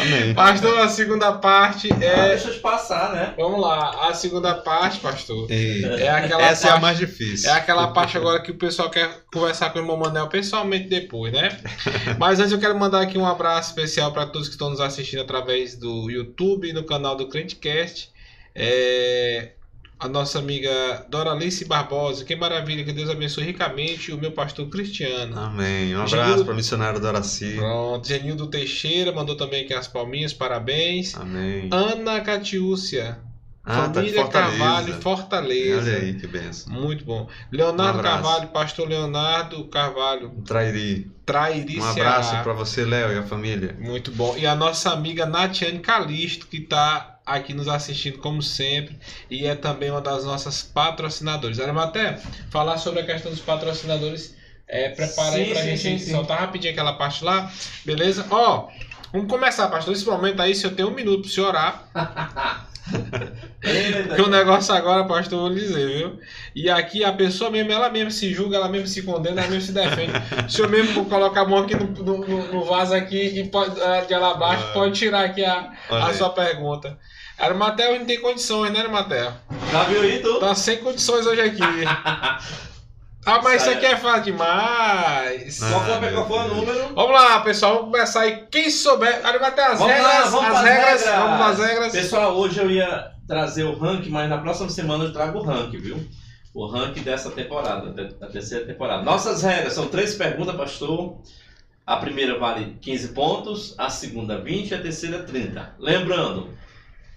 Amém. (laughs)
pastor, a segunda parte
Ah,
é.
deixa eu te passar, né?
Vamos lá, a segunda parte, pastor. É aquela
essa é a
parte-
mais difícil.
É aquela parte agora que o pessoal quer conversar com o irmão Manel pessoalmente depois, né? (laughs) Mas antes eu quero mandar aqui um abraço especial para todos que estão nos assistindo através do YouTube e no canal do Crentecast. É, a nossa amiga Doralice Barbosa, que maravilha, que Deus abençoe ricamente o meu pastor Cristiano.
Amém. Um abraço para o missionário Doraci.
Pronto, Genildo Teixeira mandou também aqui as palminhas, parabéns.
Amém.
Ana Catiúcia,
Ah, tá
família
Fortaleza.
Carvalho, Fortaleza.
Olha aí, que benção.
Muito bom. Leonardo
Um.
Carvalho, pastor Leonardo Carvalho,
Trairi.
Trairi
Um abraço para você, Léo, e a família.
Muito bom. E a nossa amiga Natiane Calisto, que está aqui nos assistindo como sempre e é também uma das nossas patrocinadoras. Era até falar sobre a questão dos patrocinadores. É, prepara aí pra
sim,
gente
sim, sim.
soltar rapidinho aquela parte lá, beleza? Ó, vamos começar, pastor. Nesse momento aí, se eu tenho um minuto para você orar, (laughs) Porque o negócio agora, pastor, eu vou dizer, viu? E aqui a pessoa mesmo, ela mesmo se julga, ela mesmo se condena, ela mesmo se defende. Se eu mesmo colocar a mão aqui no, no, no- vaso aqui e pode, ah, de lá abaixo,
Ah.
pode tirar aqui a, a sua pergunta. Arimatel não tem condições, né, Arimatel?
Já viu aí, tu?
Tá sem condições hoje aqui. (laughs) Ah, mas isso aqui é fácil demais.
Ah.
Qual foi,
meu
qual foi o número?
Vamos lá, pessoal, vamos começar aí. Quem souber. Arimatel, as
Vamos lá,
regras,
vamos
as regras,
regras.
vamos nas regras.
Pessoal, hoje eu ia trazer o ranking, mas na próxima semana eu trago o ranking, viu? O ranking dessa temporada, da da terceira temporada. Nossas regras são três perguntas, pastor. A primeira vale 15 pontos, a segunda 20 e a terceira 30. Lembrando,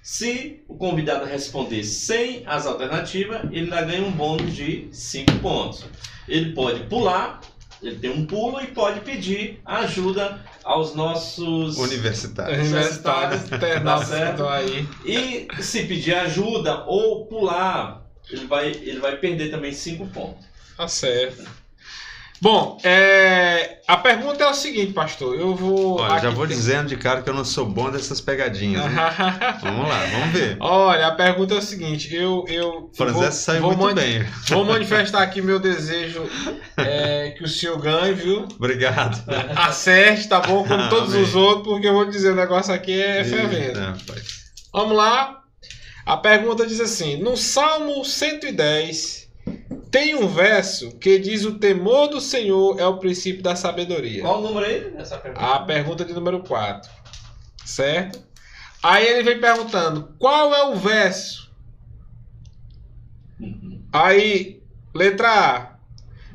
se o convidado responder sem as alternativas, ele ainda ganha um bônus de 5 pontos. Ele pode pular, ele tem um pulo e pode pedir ajuda aos nossos
Universitário.
Universitários, internautas que
certo.
estão aí.
E se pedir ajuda ou pular, ele vai, ele vai perder também 5 pontos.
Tá certo. Bom, é, a pergunta é o seguinte, pastor. Eu vou.
Olha, já vou
tem-
dizendo de cara que eu não sou bom dessas pegadinhas. (laughs) Vamos lá, vamos ver.
Olha, a pergunta é o seguinte. Eu, eu
Franzé
vou,
saiu
vou,
muito bem.
vou manifestar aqui meu desejo é, que o senhor ganhe, viu?
Obrigado.
Acerte, tá bom? Como (laughs) todos
Amém.
os outros, porque eu vou dizer, o negócio aqui é fervendo. Vamos lá. A pergunta diz assim: no Salmo 110 tem um verso que diz: o temor do Senhor é o princípio da sabedoria.
Qual o número aí dessa pergunta?
A pergunta de número 4. Certo? Aí ele vem perguntando: qual é o verso?
Uhum.
Aí, letra A,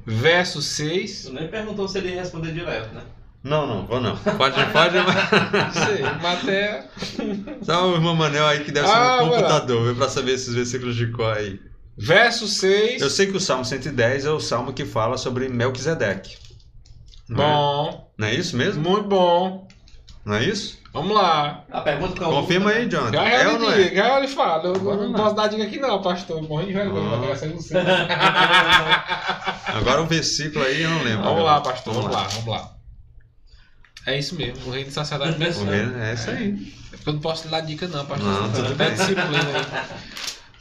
verso 6.
Tu nem perguntou se ele ia responder direto, né?
Não, não, vou não. Pode, pode.
Sei, (laughs) Maté.
Só o irmão Manel aí que deve ser
Ah,
um computador, viu, pra saber esses versículos de cor aí.
Verso 6.
Eu sei que o Salmo 110 é o salmo que fala sobre Melquisedeque. Não é?
Bom,
Não é isso mesmo?
muito bom.
Não é isso?
Vamos lá.
A pergunta que eu
Confirma aí, Jonathan.
Já
É
já
ou não é?
já lhe falo. Eu
Agora
não,
não.
posso dar dica aqui não, pastor. Morri de vergonha.
Agora o versículo aí eu não lembro.
Vamos lá, pastor,
Vamos
vamos lá, vamos lá. É isso mesmo, o reino do sacerdote
O
venceu.
reino- É isso aí.
Eu não posso dar dica não, pastor.
Não, tudo bem.
disciplina aí.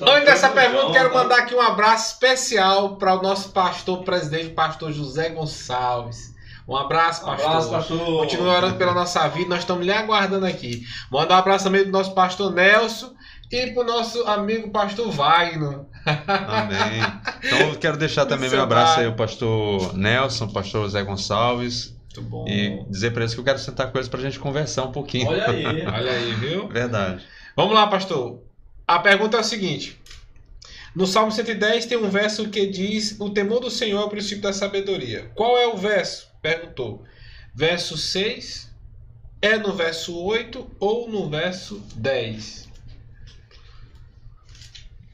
Então,
Antes dessa
todo
pergunta, quero
tá?
mandar aqui um abraço especial para o nosso pastor presidente, pastor José Gonçalves. Um abraço, pastor.
abraço, pastor.
Continue orando pela nossa vida, nós estamos lhe aguardando aqui. Manda um abraço também do nosso pastor Nelson e pro nosso amigo pastor Wagner.
Amém. (laughs) Então eu quero deixar também meu abraço
pai.
aí ao pastor Nelson, pastor Zé Gonçalves.
Muito bom.
E dizer pra eles que eu quero sentar com eles pra gente conversar um pouquinho.
Olha aí. (laughs)
Olha aí, viu?
Verdade.
Vamos lá, pastor. A pergunta é o seguinte. No Salmo 110 tem um verso que diz: O temor do Senhor é o princípio da sabedoria. Qual é o verso? Perguntou. Verso 6? É no verso 8 ou no verso 10?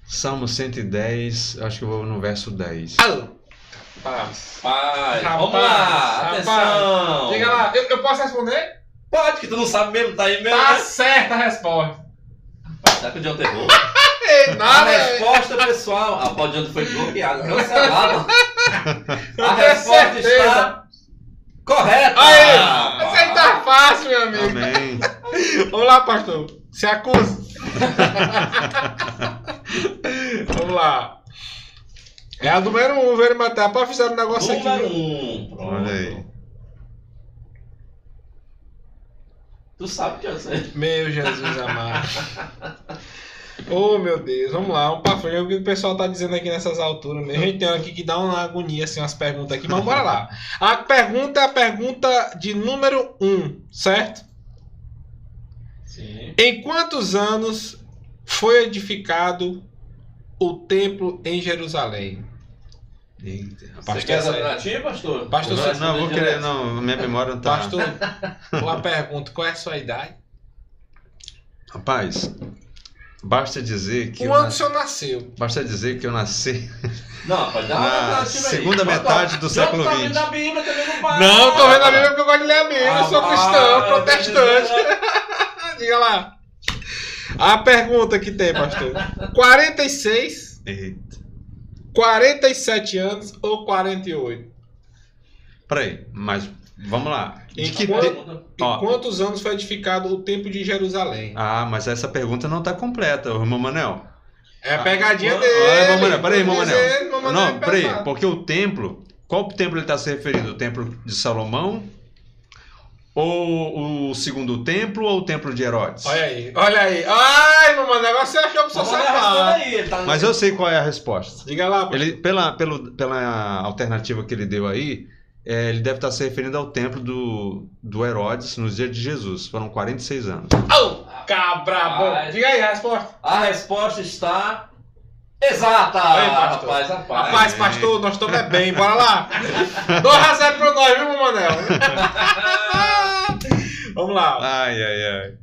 Salmo 110, acho que eu vou no verso 10.
Ah! Rapaz. Rapaz,
vamos lá,
rapaz.
atenção.
Diga lá, eu, eu posso responder?
Pode, que tu não sabe mesmo, tá aí mesmo.
Tá
né?
certa a resposta.
Será que o John errou? A
nada.
resposta, pessoal. A pode John foi bloqueado, cancelado. (laughs) A resposta
certeza.
está correta.
Aí, esse aí tá fácil, meu amigo.
Amém. (laughs)
Vamos lá, pastor. Se acusa. (laughs) Vamos lá. É a número 1, um, velho matar. Pode fazer um negócio
Número
aqui.
um. Pronto.
Olha aí.
Tu sabe que eu sei.
Meu Jesus amado. Oh, meu Deus. Vamos lá, vamos pra frente. O que o pessoal tá dizendo aqui nessas alturas. mesmo. A gente tem aqui que dá uma agonia, assim, umas perguntas aqui. Mas bora lá. A pergunta é a pergunta de número 1, um, certo?
Sim.
Em quantos anos foi edificado o templo em Jerusalém?
Eita.
Você
Pastor,
quer essa alternativa, pastor?
Pastor,
Não, não, vou querer. Não, minha memória não tá.
Pastor, (laughs) uma pergunta: qual é a sua idade?
Rapaz, basta dizer que. eu
Quando o
nas-
senhor nasceu?
Basta dizer que eu nasci. (laughs)
Não, pode dar uma
Na
aí.
segunda metade do século XX.
vendo a Bíblia também não.
Não, tô vendo a Bíblia porque eu gosto de ler a Bíblia. eu sou
Ah,
cristão,
vai,
protestante. (laughs) Diga lá. A pergunta que tem, pastor: 46,
Eita.
47 anos ou 48?
Peraí, mas vamos lá.
Em
que te-
Em quantos anos foi edificado o templo de Jerusalém?
Ah, mas essa pergunta não tá completa, irmão Manel.
É a pegadinha
Ah,
dele.
Olha, irmão Manel, peraí, Não,
é
peraí, porque o templo. Qual templo ele está se referindo? O templo de Salomão? Ou o segundo templo ou o templo de Herodes?
Olha aí, olha aí. Ai, meu mano, agora você achou que
a resposta
safado.
aí. Ele tá
Mas eu sei qual é a resposta.
Diga lá, pastor.
Ele, pela, pelo, pela alternativa que ele deu aí, é, ele deve estar se referindo ao templo do, do Herodes nos dias de Jesus. Foram 46 anos.
Au, cabra bom. Diga aí a resposta.
A resposta está exata.
Aí, pastor.
rapaz, rapaz.
Rapaz, pastor, nós estamos é bem, bora lá. 2 a 0 pra nós, viu, meu Manel? (laughs) Vamos lá.
Ai, ai, ai.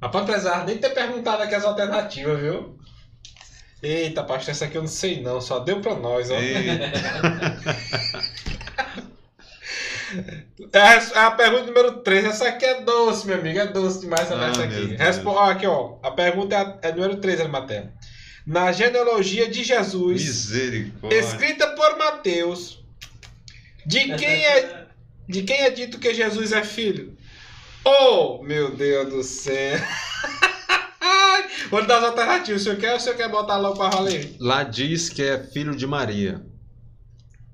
Rapaz, apesar nem ter perguntado aqui as alternativas, viu? Eita, pastor, essa aqui eu não sei não, só deu pra nós, ó.
Eita.
É a, pergunta número 3. Essa aqui é doce, meu amigo. É doce demais essa
Ah,
essa aqui. Respo... ó, aqui, ó. A pergunta é, é número 3, Arimateia. Na genealogia de Jesus,
Misericórdia.
escrita por Mateus, de quem é, de quem é dito que Jesus é filho? Oh, meu Deus do céu. (laughs) Vou lhe dar as alternativas. O senhor quer ou o senhor quer botar logo pra valer?
Lá diz que é filho de Maria.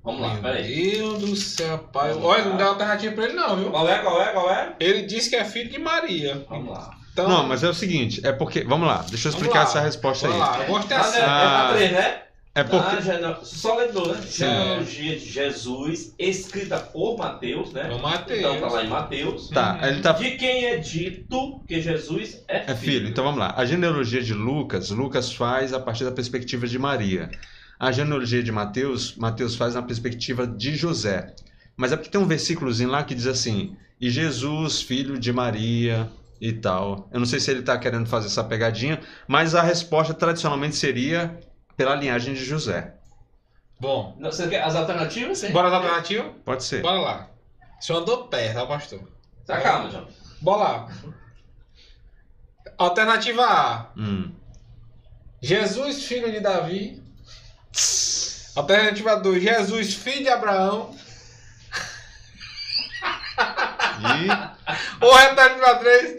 Vamos lá,
Meu
peraí.
Deus do céu, pai.
Vamos
Olha,
lá.
não dá alternativa pra ele não, viu?
Qual é, qual é, qual é?
Ele disse que é filho de Maria.
Vamos lá.
Então,
Não, mas é o seguinte, é porque. Vamos lá, deixa eu
Vamos
explicar
lá.
essa resposta
vamos
aí.
lá. Eu gosto
Ah,
assim.
né? É
Ah.
pra três, né?
É porque.
A gene- Só lembrou, né?
Sim.
Genealogia de Jesus, escrita por Mateus, né?
Por Mateus.
Então tá lá em Mateus.
Tá, ele tá.
De quem é dito que Jesus é filho.
É filho. Então vamos lá. A genealogia de Lucas, Lucas faz a partir da perspectiva de Maria. A genealogia de Mateus, Mateus faz na perspectiva de José. Mas é porque tem um versículozinho lá que diz assim: E Jesus, filho de Maria e tal. Eu não sei se ele está querendo fazer essa pegadinha, mas a resposta tradicionalmente seria pela linhagem de José.
Bom,
Não, Você quer as alternativas? Sim.
bora as alternativas?
Pode ser.
Bora lá. O senhor andou perto, tá, pastor?
Tá calma, John.
Bora lá. Alternativa A.
Hum.
Jesus, filho de Davi. Alternativa 2. Jesus, filho de Abraão.
E
Ou alternativa 3.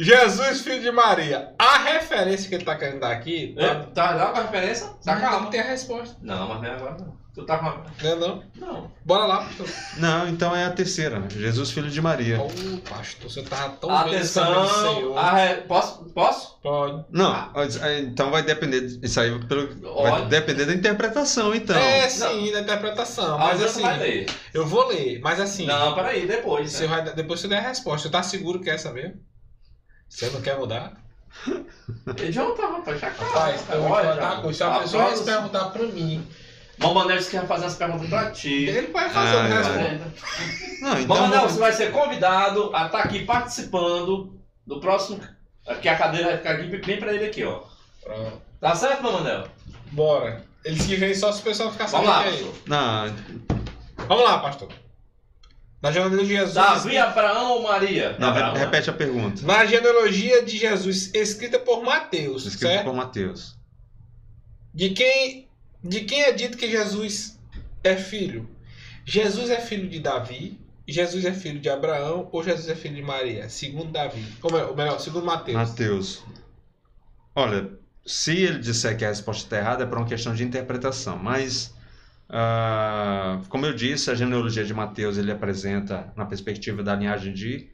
Jesus, filho de Maria. A referência que ele tá querendo dar aqui.
É,
Tá,
Tá dá uma referência? Tá
não,
calma.
não tem a resposta.
Não, mas não é agora não. Tu tá com a...
Não é não?
Não.
Bora lá, pastor.
não, então é a terceira. Jesus, filho de Maria.
Ô, pastor, você tava tão bem
Atenção.
Senhor.
A re... Posso? Posso?
Pode.
Não, então vai depender. Isso aí pelo, vai depender da interpretação, então.
é, sim, da interpretação. Mas
Mas
assim,
vai ler.
eu vou ler. Mas assim,
Não, peraí, depois.
você
Né?
vai, depois você der a resposta. Você tá seguro que é essa mesmo? Você não quer mudar? (laughs)
Tá, rapaz, já calma.
Rapaz, eu vou contar coisa. Se a
a
pessoa
próxima-
perguntar pra mim,
Mamanel disse que vai fazer as perguntas pra ti.
ele vai fazer
Ah,
a
é. Não, então.
Mamanel,
vamos-
você vai ser convidado a estar aqui participando do próximo. Que a cadeira vai ficar aqui bem pra ele aqui, ó.
Pronto.
Tá certo, Mamanel?
Bora. Eles que vêm só se o pessoal ficar
Vamos
sabendo
lá,
que é ele.
pastor.
Não,
Vamos lá, pastor. Na genealogia de Jesus.
Davi, Abraão ou Maria?
não
Abraão,
re- repete a pergunta.
Na genealogia de Jesus, escrita por Mateus,
Escrito
certo?
por Mateus.
De quem, de quem é dito que Jesus é filho? Jesus é filho de Davi, Jesus é filho de Abraão ou Jesus é filho de Maria? Segundo Davi. Ou melhor, ou melhor, segundo Mateus.
Mateus. Olha, se ele disser que a resposta está errada, é por uma questão de interpretação. Mas, ah, como eu disse, a genealogia de Mateus ele apresenta na perspectiva da linhagem de,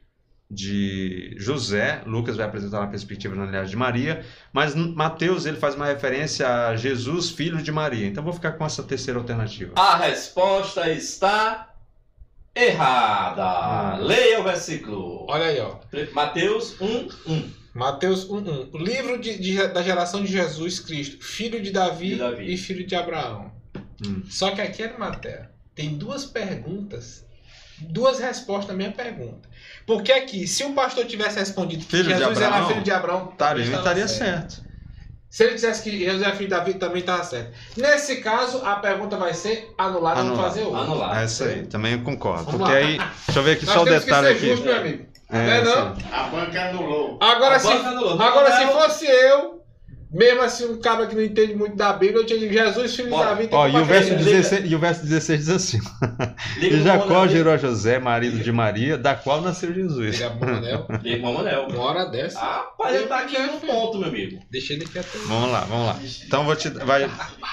de José. Lucas vai apresentar na perspectiva da linhagem de Maria. Mas Mateus ele faz uma referência a Jesus, filho de Maria. Então, vou ficar com essa terceira alternativa.
A resposta está errada.
Ah.
Leia o versículo.
Olha aí, ó.
Mateus 1, 1.
Mateus 1.1. O livro de, de- da geração de Jesus Cristo, filho de Davi,
De Davi.
e filho de Abraão.
Hum.
Só que aqui na matéria tem duas perguntas, duas respostas na minha pergunta. Porque aqui, se o pastor tivesse respondido que
Filho
Jesus era filho de Abraão,
Estaria,
estava
estaria certo.
Se ele dissesse que Jesus é filho de Davi, também estava certo. Nesse caso, a pergunta vai ser anulada,
Anulada.
fazer outra.
Anular.
É isso aí, também eu concordo.
Vamos
Porque
lá.
aí, deixa eu ver aqui
Nós
só o
que
detalhe
ser
aqui.
justo, meu amigo.
É,
Não é não?
A banca anulou.
Agora,
A
se,
banca anulou.
agora se fosse eu, mesmo assim, um cara que não entende muito da Bíblia, eu tinha dito, Jesus, filho de
Bora.
Davi, tem
Ó, e o, verso
ele.
Liga.
16, e o verso 16 diz assim: E Jacó gerou a José, marido de Maria, da qual nasceu Jesus.
Liga pro Manel. (laughs)
Liga pro Manuel.
Uma hora dessa.
Rapaz, ele tá aqui no ponto, meu amigo.
Deixa ele quieto.
Vamos lá, vamos lá. Então eu vou te. Vai,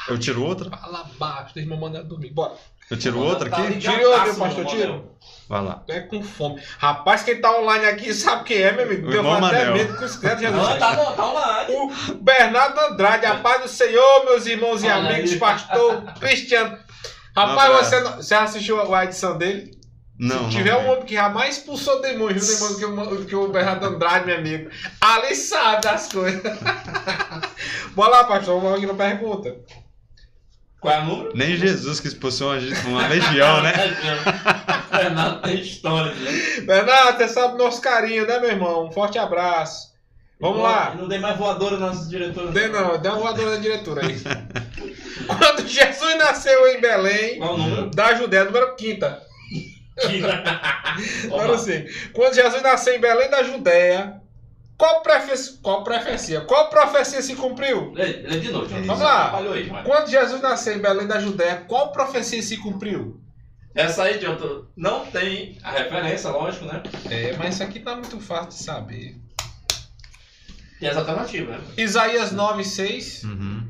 eu tiro outra?
Fala baixo, deixa o Manel dormir. Bora.
Eu tiro outra
Tá
aqui?
Tira outra,
meu
pastor, tira.
Vai lá.
É com fome. Rapaz, quem tá online aqui sabe quem é, meu amigo.
O
Deu até medo com os Jesus.
Não, tá, não, tá online.
O Bernardo Andrade, a paz do Senhor, meus irmãos e
Olha
amigos,
aí.
pastor (laughs) Cristiano. Rapaz, você, você assistiu a edição dele?
Não.
Se tiver
não
um homem que jamais expulsou demônios, viu, demônio que o, que o Bernardo Andrade, meu amigo. Ali sabe das coisas. (laughs) Bora lá, pastor, vamos aqui na pergunta.
Qual é o número?
Nem Jesus que expulsou uma, uma legião, né? (laughs)
Fernando tem história, né?
Bernardo, você sabe o nosso carinho, né, meu irmão? Um forte abraço. Vamos lá.
Não dei mais voadora nas diretoras.
Dê não, dê uma voadora da diretora aí. (laughs) Quando Jesus nasceu em Belém,
Qual o número?
da Judéia, número quinta. Número (laughs) 5. Quando Jesus nasceu em Belém da Judéia, qual, prefe... qual profecia? Qual profecia se cumpriu?
Lê, lê de novo.
Vamos lá.
Aí.
Quando Jesus nasceu em Belém da Judéia, qual profecia se cumpriu?
Essa aí, tu- não tem a referência, lógico, né?
É, mas isso aqui tá muito fácil de saber.
Tem as alternativas, né?
Isaías 9, 6.
Uhum.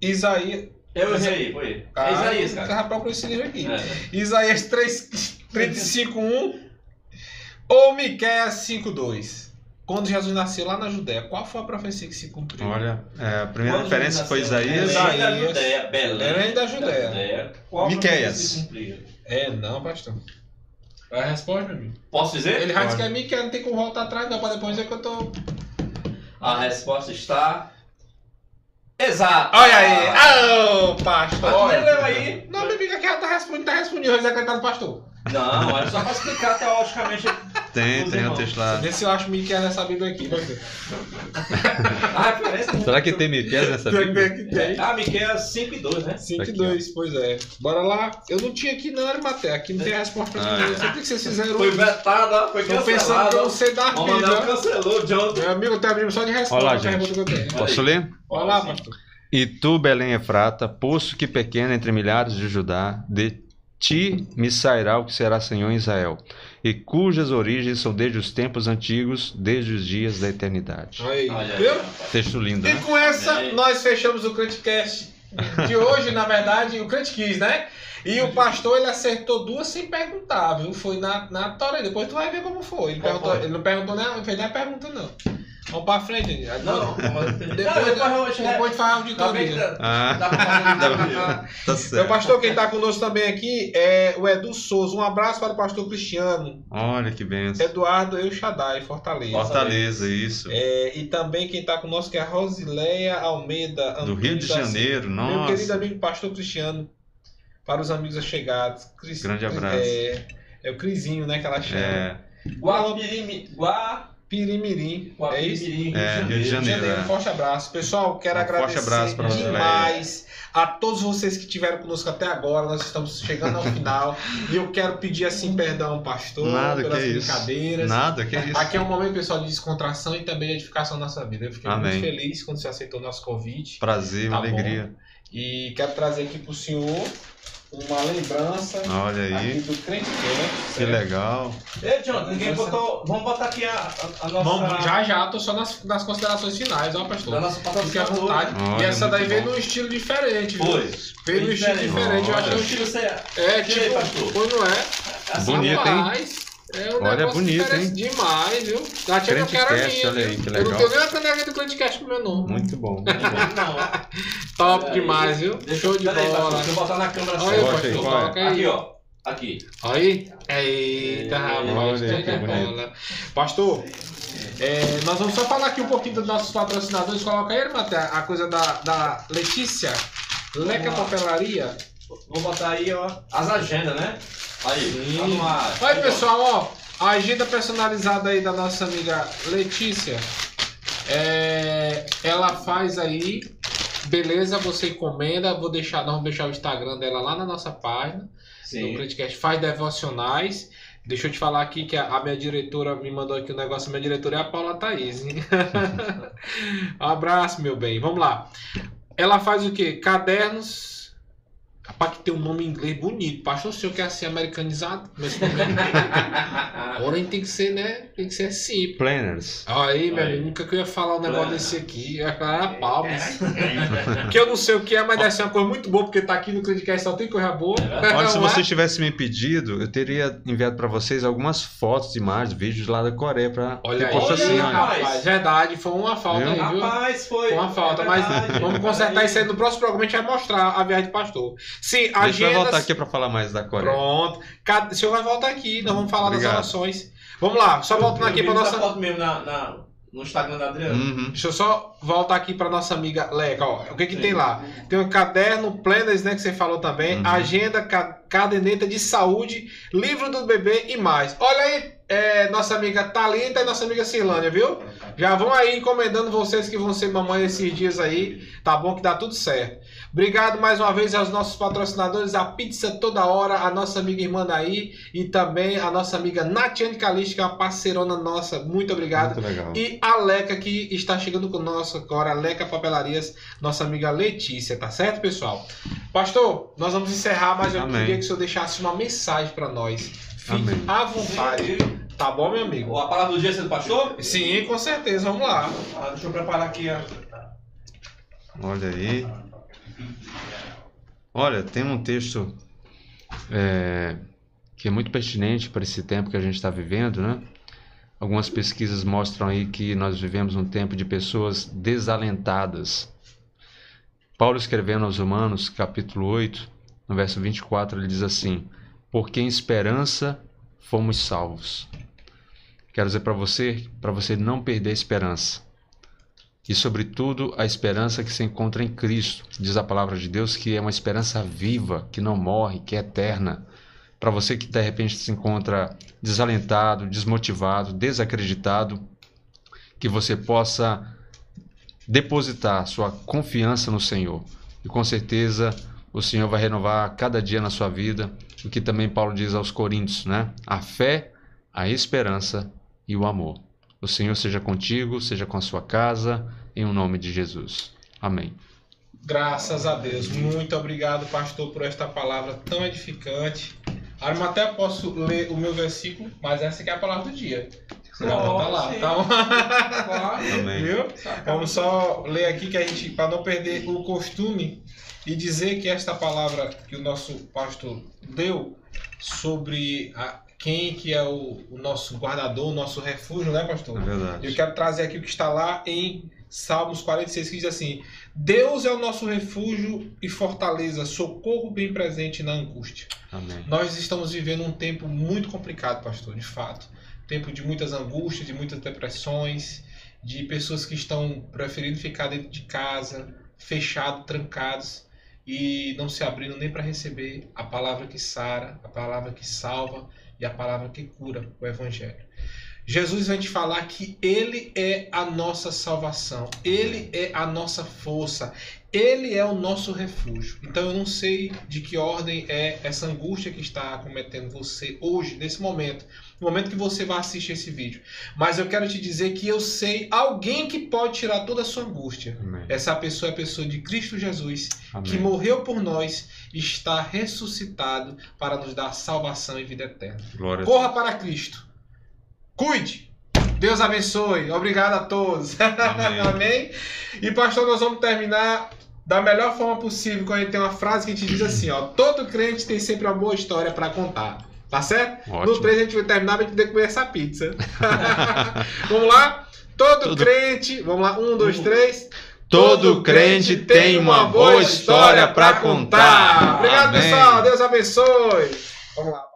Isaías.
Eu errei foi. É Isaías, cara.
Tava procurando esse livro aqui.
É.
Isaías 3, 35, 1 ou Miqueias 5, 2. Quando Jesus nasceu lá na Judéia, qual foi a profecia que se cumpriu?
Olha, é, a primeira
Quando
referência foi? Isaías.
Belém da Judéia. Belém
Belém da Judéia.
Qual
Miqueias.
cumpriu?
É, não, pastor. É a resposta, meu amigo.
Posso dizer?
Ele vai dizer que é Miquel, não tem como voltar atrás, não, pra depois dizer que eu tô.
A resposta está. Exato!
Olha aí! Ô, pastor! Olha.
leu aí?
Não, meu amigo, aqui ela tá respondendo, tá respondendo, vai dizer que ele tá no pastor.
Não, é só pra explicar teologicamente.
Tem, tem o
irmãos.
texto lá.
Vê se eu acho Miquel nessa Bíblia aqui, pastor.
A referência.
Será que tem Miquel nessa Bíblia?
que tem.
Ah, Miqueias 5 e 2, né?
5 e
Aqui,
2, pois é. Bora lá. Eu não tinha aqui não, Arimaté. Aqui não tem a resposta pra
Ah,
mim.
é.
Eu sei que vocês fizeram.
Foi vetada, foi
Tô pensando que eu
cancelada.
não sei dar
O Manuel
Bíblia.
cancelou, John.
Meu amigo, eu tenho abrindo só de resposta
Olha lá,
a pergunta
gente.
que eu tenho.
Posso ler?
Olha lá, pastor.
E tu, Belém Efrata, poço que pequeno entre milhares de Judá, de ti me sairá o que será Senhor em Israel, e cujas origens são desde os tempos antigos, desde os dias da eternidade.
Aí.
Olha aí,
Viu?
Texto lindo,
E
né?
com essa, nós fechamos o Crantcast de hoje, na verdade, o Crant Kiss, né? E o pastor, ele acertou duas sem perguntar, viu? Foi na, na tora. Depois tu vai ver como foi. Ele, perguntou,
foi?
ele não perguntou não fez nem a pergunta, não. Vamos pra frente, gente.
Não.
Depois,
Não, depois eu acho
depois faz a auditoria.
dá-
Ah, Tá
Meu
certo.
pastor, quem tá conosco também aqui é o Edu Souza. Um abraço para o pastor Cristiano.
Olha que benção.
Eduardo Eu Shaddai, Fortaleza.
Fortaleza, isso.
É, e também quem tá conosco é a Rosileia Almeida.
Do Rio de
Antônio da
Janeiro,
Meu querido
nossa.
amigo pastor Cristiano, para os amigos chegados. Cris-
Grande abraço.
É, é o Crisinho, né, que ela chama.
É,
Guapirimi. Gua-
Pirimirim. É isso?
Guapimirim,
É, Rio de Janeiro.
Um forte abraço. Pessoal, quero
Um forte
agradecer
abraço
demais a todos vocês que estiveram conosco até agora. Nós estamos chegando ao final. e eu quero pedir assim perdão, pastor,
Nada,
pelas
que isso.
brincadeiras.
nada, que isso.
Aqui é um momento, pessoal, de descontração e também edificação da nossa vida. Eu fiquei
Amém.
muito feliz quando você aceitou o nosso convite.
Prazer, uma
Tá bom.
alegria.
E quero trazer aqui pro senhor uma lembrança
Olha
aqui
aí,
do Crente
que legal.
Ei, John, ninguém botou. Vamos botar aqui a, a, a nossa.
Vamos, já já, tô só nas, nas considerações finais, ó,
Da
pastor.
nossa
Fique à vontade.
Olha,
e essa daí
muito
veio
bom.
num estilo diferente, viu?
Foi.
Veio num estilo
Diferente.
eu estilo.
tira você.
É,
Tira aí,
tipo,
pastor.
pois não é?
Bonito,
roupa-
hein?
É um
Olha,
negócio
bonito,
diferente demais, viu? Tinha que eu
Crente
quero a
Cast,
minha,
olha aí, que
Eu não
legal.
tenho nem a caneca do Crentecast com meu nome.
Muito bom, muito (laughs) bom.
Top
Peraí.
demais, viu?
Deixa
Show
eu
de bola.
Deixa eu botar na câmera
Olha aí,
Bota
pastor,
aí,
coloca aí.
Aqui, ó. Aqui.
Aí. Eita, rapaz.
Olha aí, que
bola. Pastor, é, nós vamos só falar aqui um pouquinho dos nossos patrocinadores. Coloca aí, Maté, a coisa da, da Letícia. Leca. Papelaria.
Vou botar aí, ó. As agendas, né? Aí. Tá no ar.
Olha,
Aí, ó.
pessoal, ó. A agenda personalizada aí da nossa amiga Letícia. É, ela faz aí. Beleza, você encomenda. Vou deixar, nós vamos deixar o Instagram dela lá na nossa página.
Sim.
Criticast faz devocionais. Deixa eu te falar aqui que a, a minha diretora me mandou aqui um negócio. A minha diretora é a Paula Thaís. hein? (laughs) um abraço, meu bem. Vamos lá. Ela faz o quê? Cadernos. Rapaz, que tem um nome em inglês bonito. Pastor, o senhor quer ser americanizado? Nesse momento? Porém, tem que ser, né? Tem que ser simples.
Planners.
Aí, meu
Aí.
amigo, nunca que eu ia falar um negócio
Plana.
desse aqui. Eu ia falar palmas. que eu não sei o que é, mas deve ser uma coisa muito boa, porque tá aqui no Criticast só tem coisa boa.
Olha, se
é?
você tivesse me pedido, eu teria enviado para vocês algumas fotos, imagens, vídeos lá da Coreia para
Olha aí,
Olha
assim,
rapaz.
rapaz, verdade, foi uma falta
Viu?
aí, viu?
Rapaz, foi.
Foi uma falta,
é
mas vamos consertar isso aí no próximo programa, a gente vai mostrar a viagem do pastor. Sim,
Deixa eu
agendas...
voltar aqui para falar mais da Coreia.
Pronto. Cada- O senhor vai voltar aqui, nós vamos falar
Obrigado.
das orações. Vamos lá, só voltando aqui para nossa...
foto mesmo na, na- no Instagram da Adriana.
Uhum.
Deixa eu só voltar aqui para nossa amiga Leca, ó. O que que
Sim.
tem lá? Tem um caderno, planners, né, que você falou também,
Uhum.
agenda, ca- caderneta de saúde, livro do bebê e mais. Olha aí, é, nossa amiga Thalita e nossa amiga Cirlânia, viu? Já vão aí encomendando vocês que vão ser mamãe esses dias aí, tá bom? Que dá tudo certo. Obrigado mais uma vez aos nossos patrocinadores, a Pizza Toda Hora, a nossa amiga irmã Daí e também a nossa amiga Natiane Calixto, que é uma parceirona nossa. Muito obrigado.
Muito legal.
E a Leca que está chegando conosco agora, a Leca Papelarias, nossa amiga Letícia, tá certo, pessoal? Pastor, nós vamos encerrar, mas eu
Amém.
queria que o senhor deixasse uma mensagem para nós. Fique
Amém.
à vontade, tá bom, meu amigo?
A palavra do dia é do pastor?
Sim, com certeza, vamos lá.
Ah, deixa eu preparar aqui a.
Olha aí. Olha, tem um texto é, que é muito pertinente para esse tempo que a gente está vivendo, né? Algumas pesquisas mostram aí que nós vivemos um tempo de pessoas desalentadas. Paulo escrevendo aos Romanos, capítulo 8, no verso 24, ele diz assim: Porque em esperança fomos salvos. Quero dizer para você, para você não perder a esperança. E, sobretudo, a esperança que se encontra em Cristo. Diz a palavra de Deus que é uma esperança viva, que não morre, que é eterna. Para você que de repente se encontra desalentado, desmotivado, desacreditado, que você possa depositar sua confiança no Senhor. E com certeza o Senhor vai renovar cada dia na sua vida, o que também Paulo diz aos Coríntios, né? A fé, a esperança e o amor. O Senhor seja contigo, seja com a sua casa, em o nome de Jesus. Amém.
Graças a Deus. Muito obrigado, pastor, por esta palavra tão edificante. Arma até posso ler o meu versículo, mas essa aqui é a palavra do dia. Tá lá, tá? (laughs) Viu? Vamos só ler aqui que a gente, para não perder o costume, e dizer que esta palavra que o nosso pastor deu sobre a, quem que é o, o, nosso guardador, o nosso refúgio, né, pastor?
É verdade.
Eu quero trazer aqui o que está lá em Salmos 46, que diz assim: Deus é o nosso refúgio e fortaleza, socorro bem presente na angústia.
Amém.
Nós estamos vivendo um tempo muito complicado, pastor, de fato. Tempo de muitas angústias, de muitas depressões, de pessoas que estão preferindo ficar dentro de casa, fechados, trancados e não se abrindo nem para receber a palavra que sara, a palavra que salva e a palavra que cura, o Evangelho. Jesus vem te falar que Ele é a nossa salvação, Ele é a nossa força, Ele é o nosso refúgio. Então eu não sei de que ordem é essa angústia que está acometendo você hoje, nesse momento, no momento que você vai assistir esse vídeo. Mas eu quero te dizer que eu sei alguém que pode tirar toda a sua angústia.
Amém.
Essa pessoa é a pessoa de Cristo Jesus,
Amém.
que morreu por nós, está ressuscitado para nos dar salvação e vida eterna.
Glória
Corra para Cristo. Cuide. Deus abençoe. Obrigado a todos.
Amém. (laughs)
Amém. E pastor, nós vamos terminar da melhor forma possível, quando a gente tem uma frase que a gente diz assim, ó, todo crente tem sempre uma boa história para contar. Tá certo?
Ótimo.
No 3 a gente vai terminar pra gente poder comer essa pizza. (laughs) vamos lá? Todo,
Todo-
crente, vamos lá, um, dois, três.
Todo crente tem uma boa história para contar.
Obrigado,
Amém.
pessoal. Deus abençoe. Vamos lá.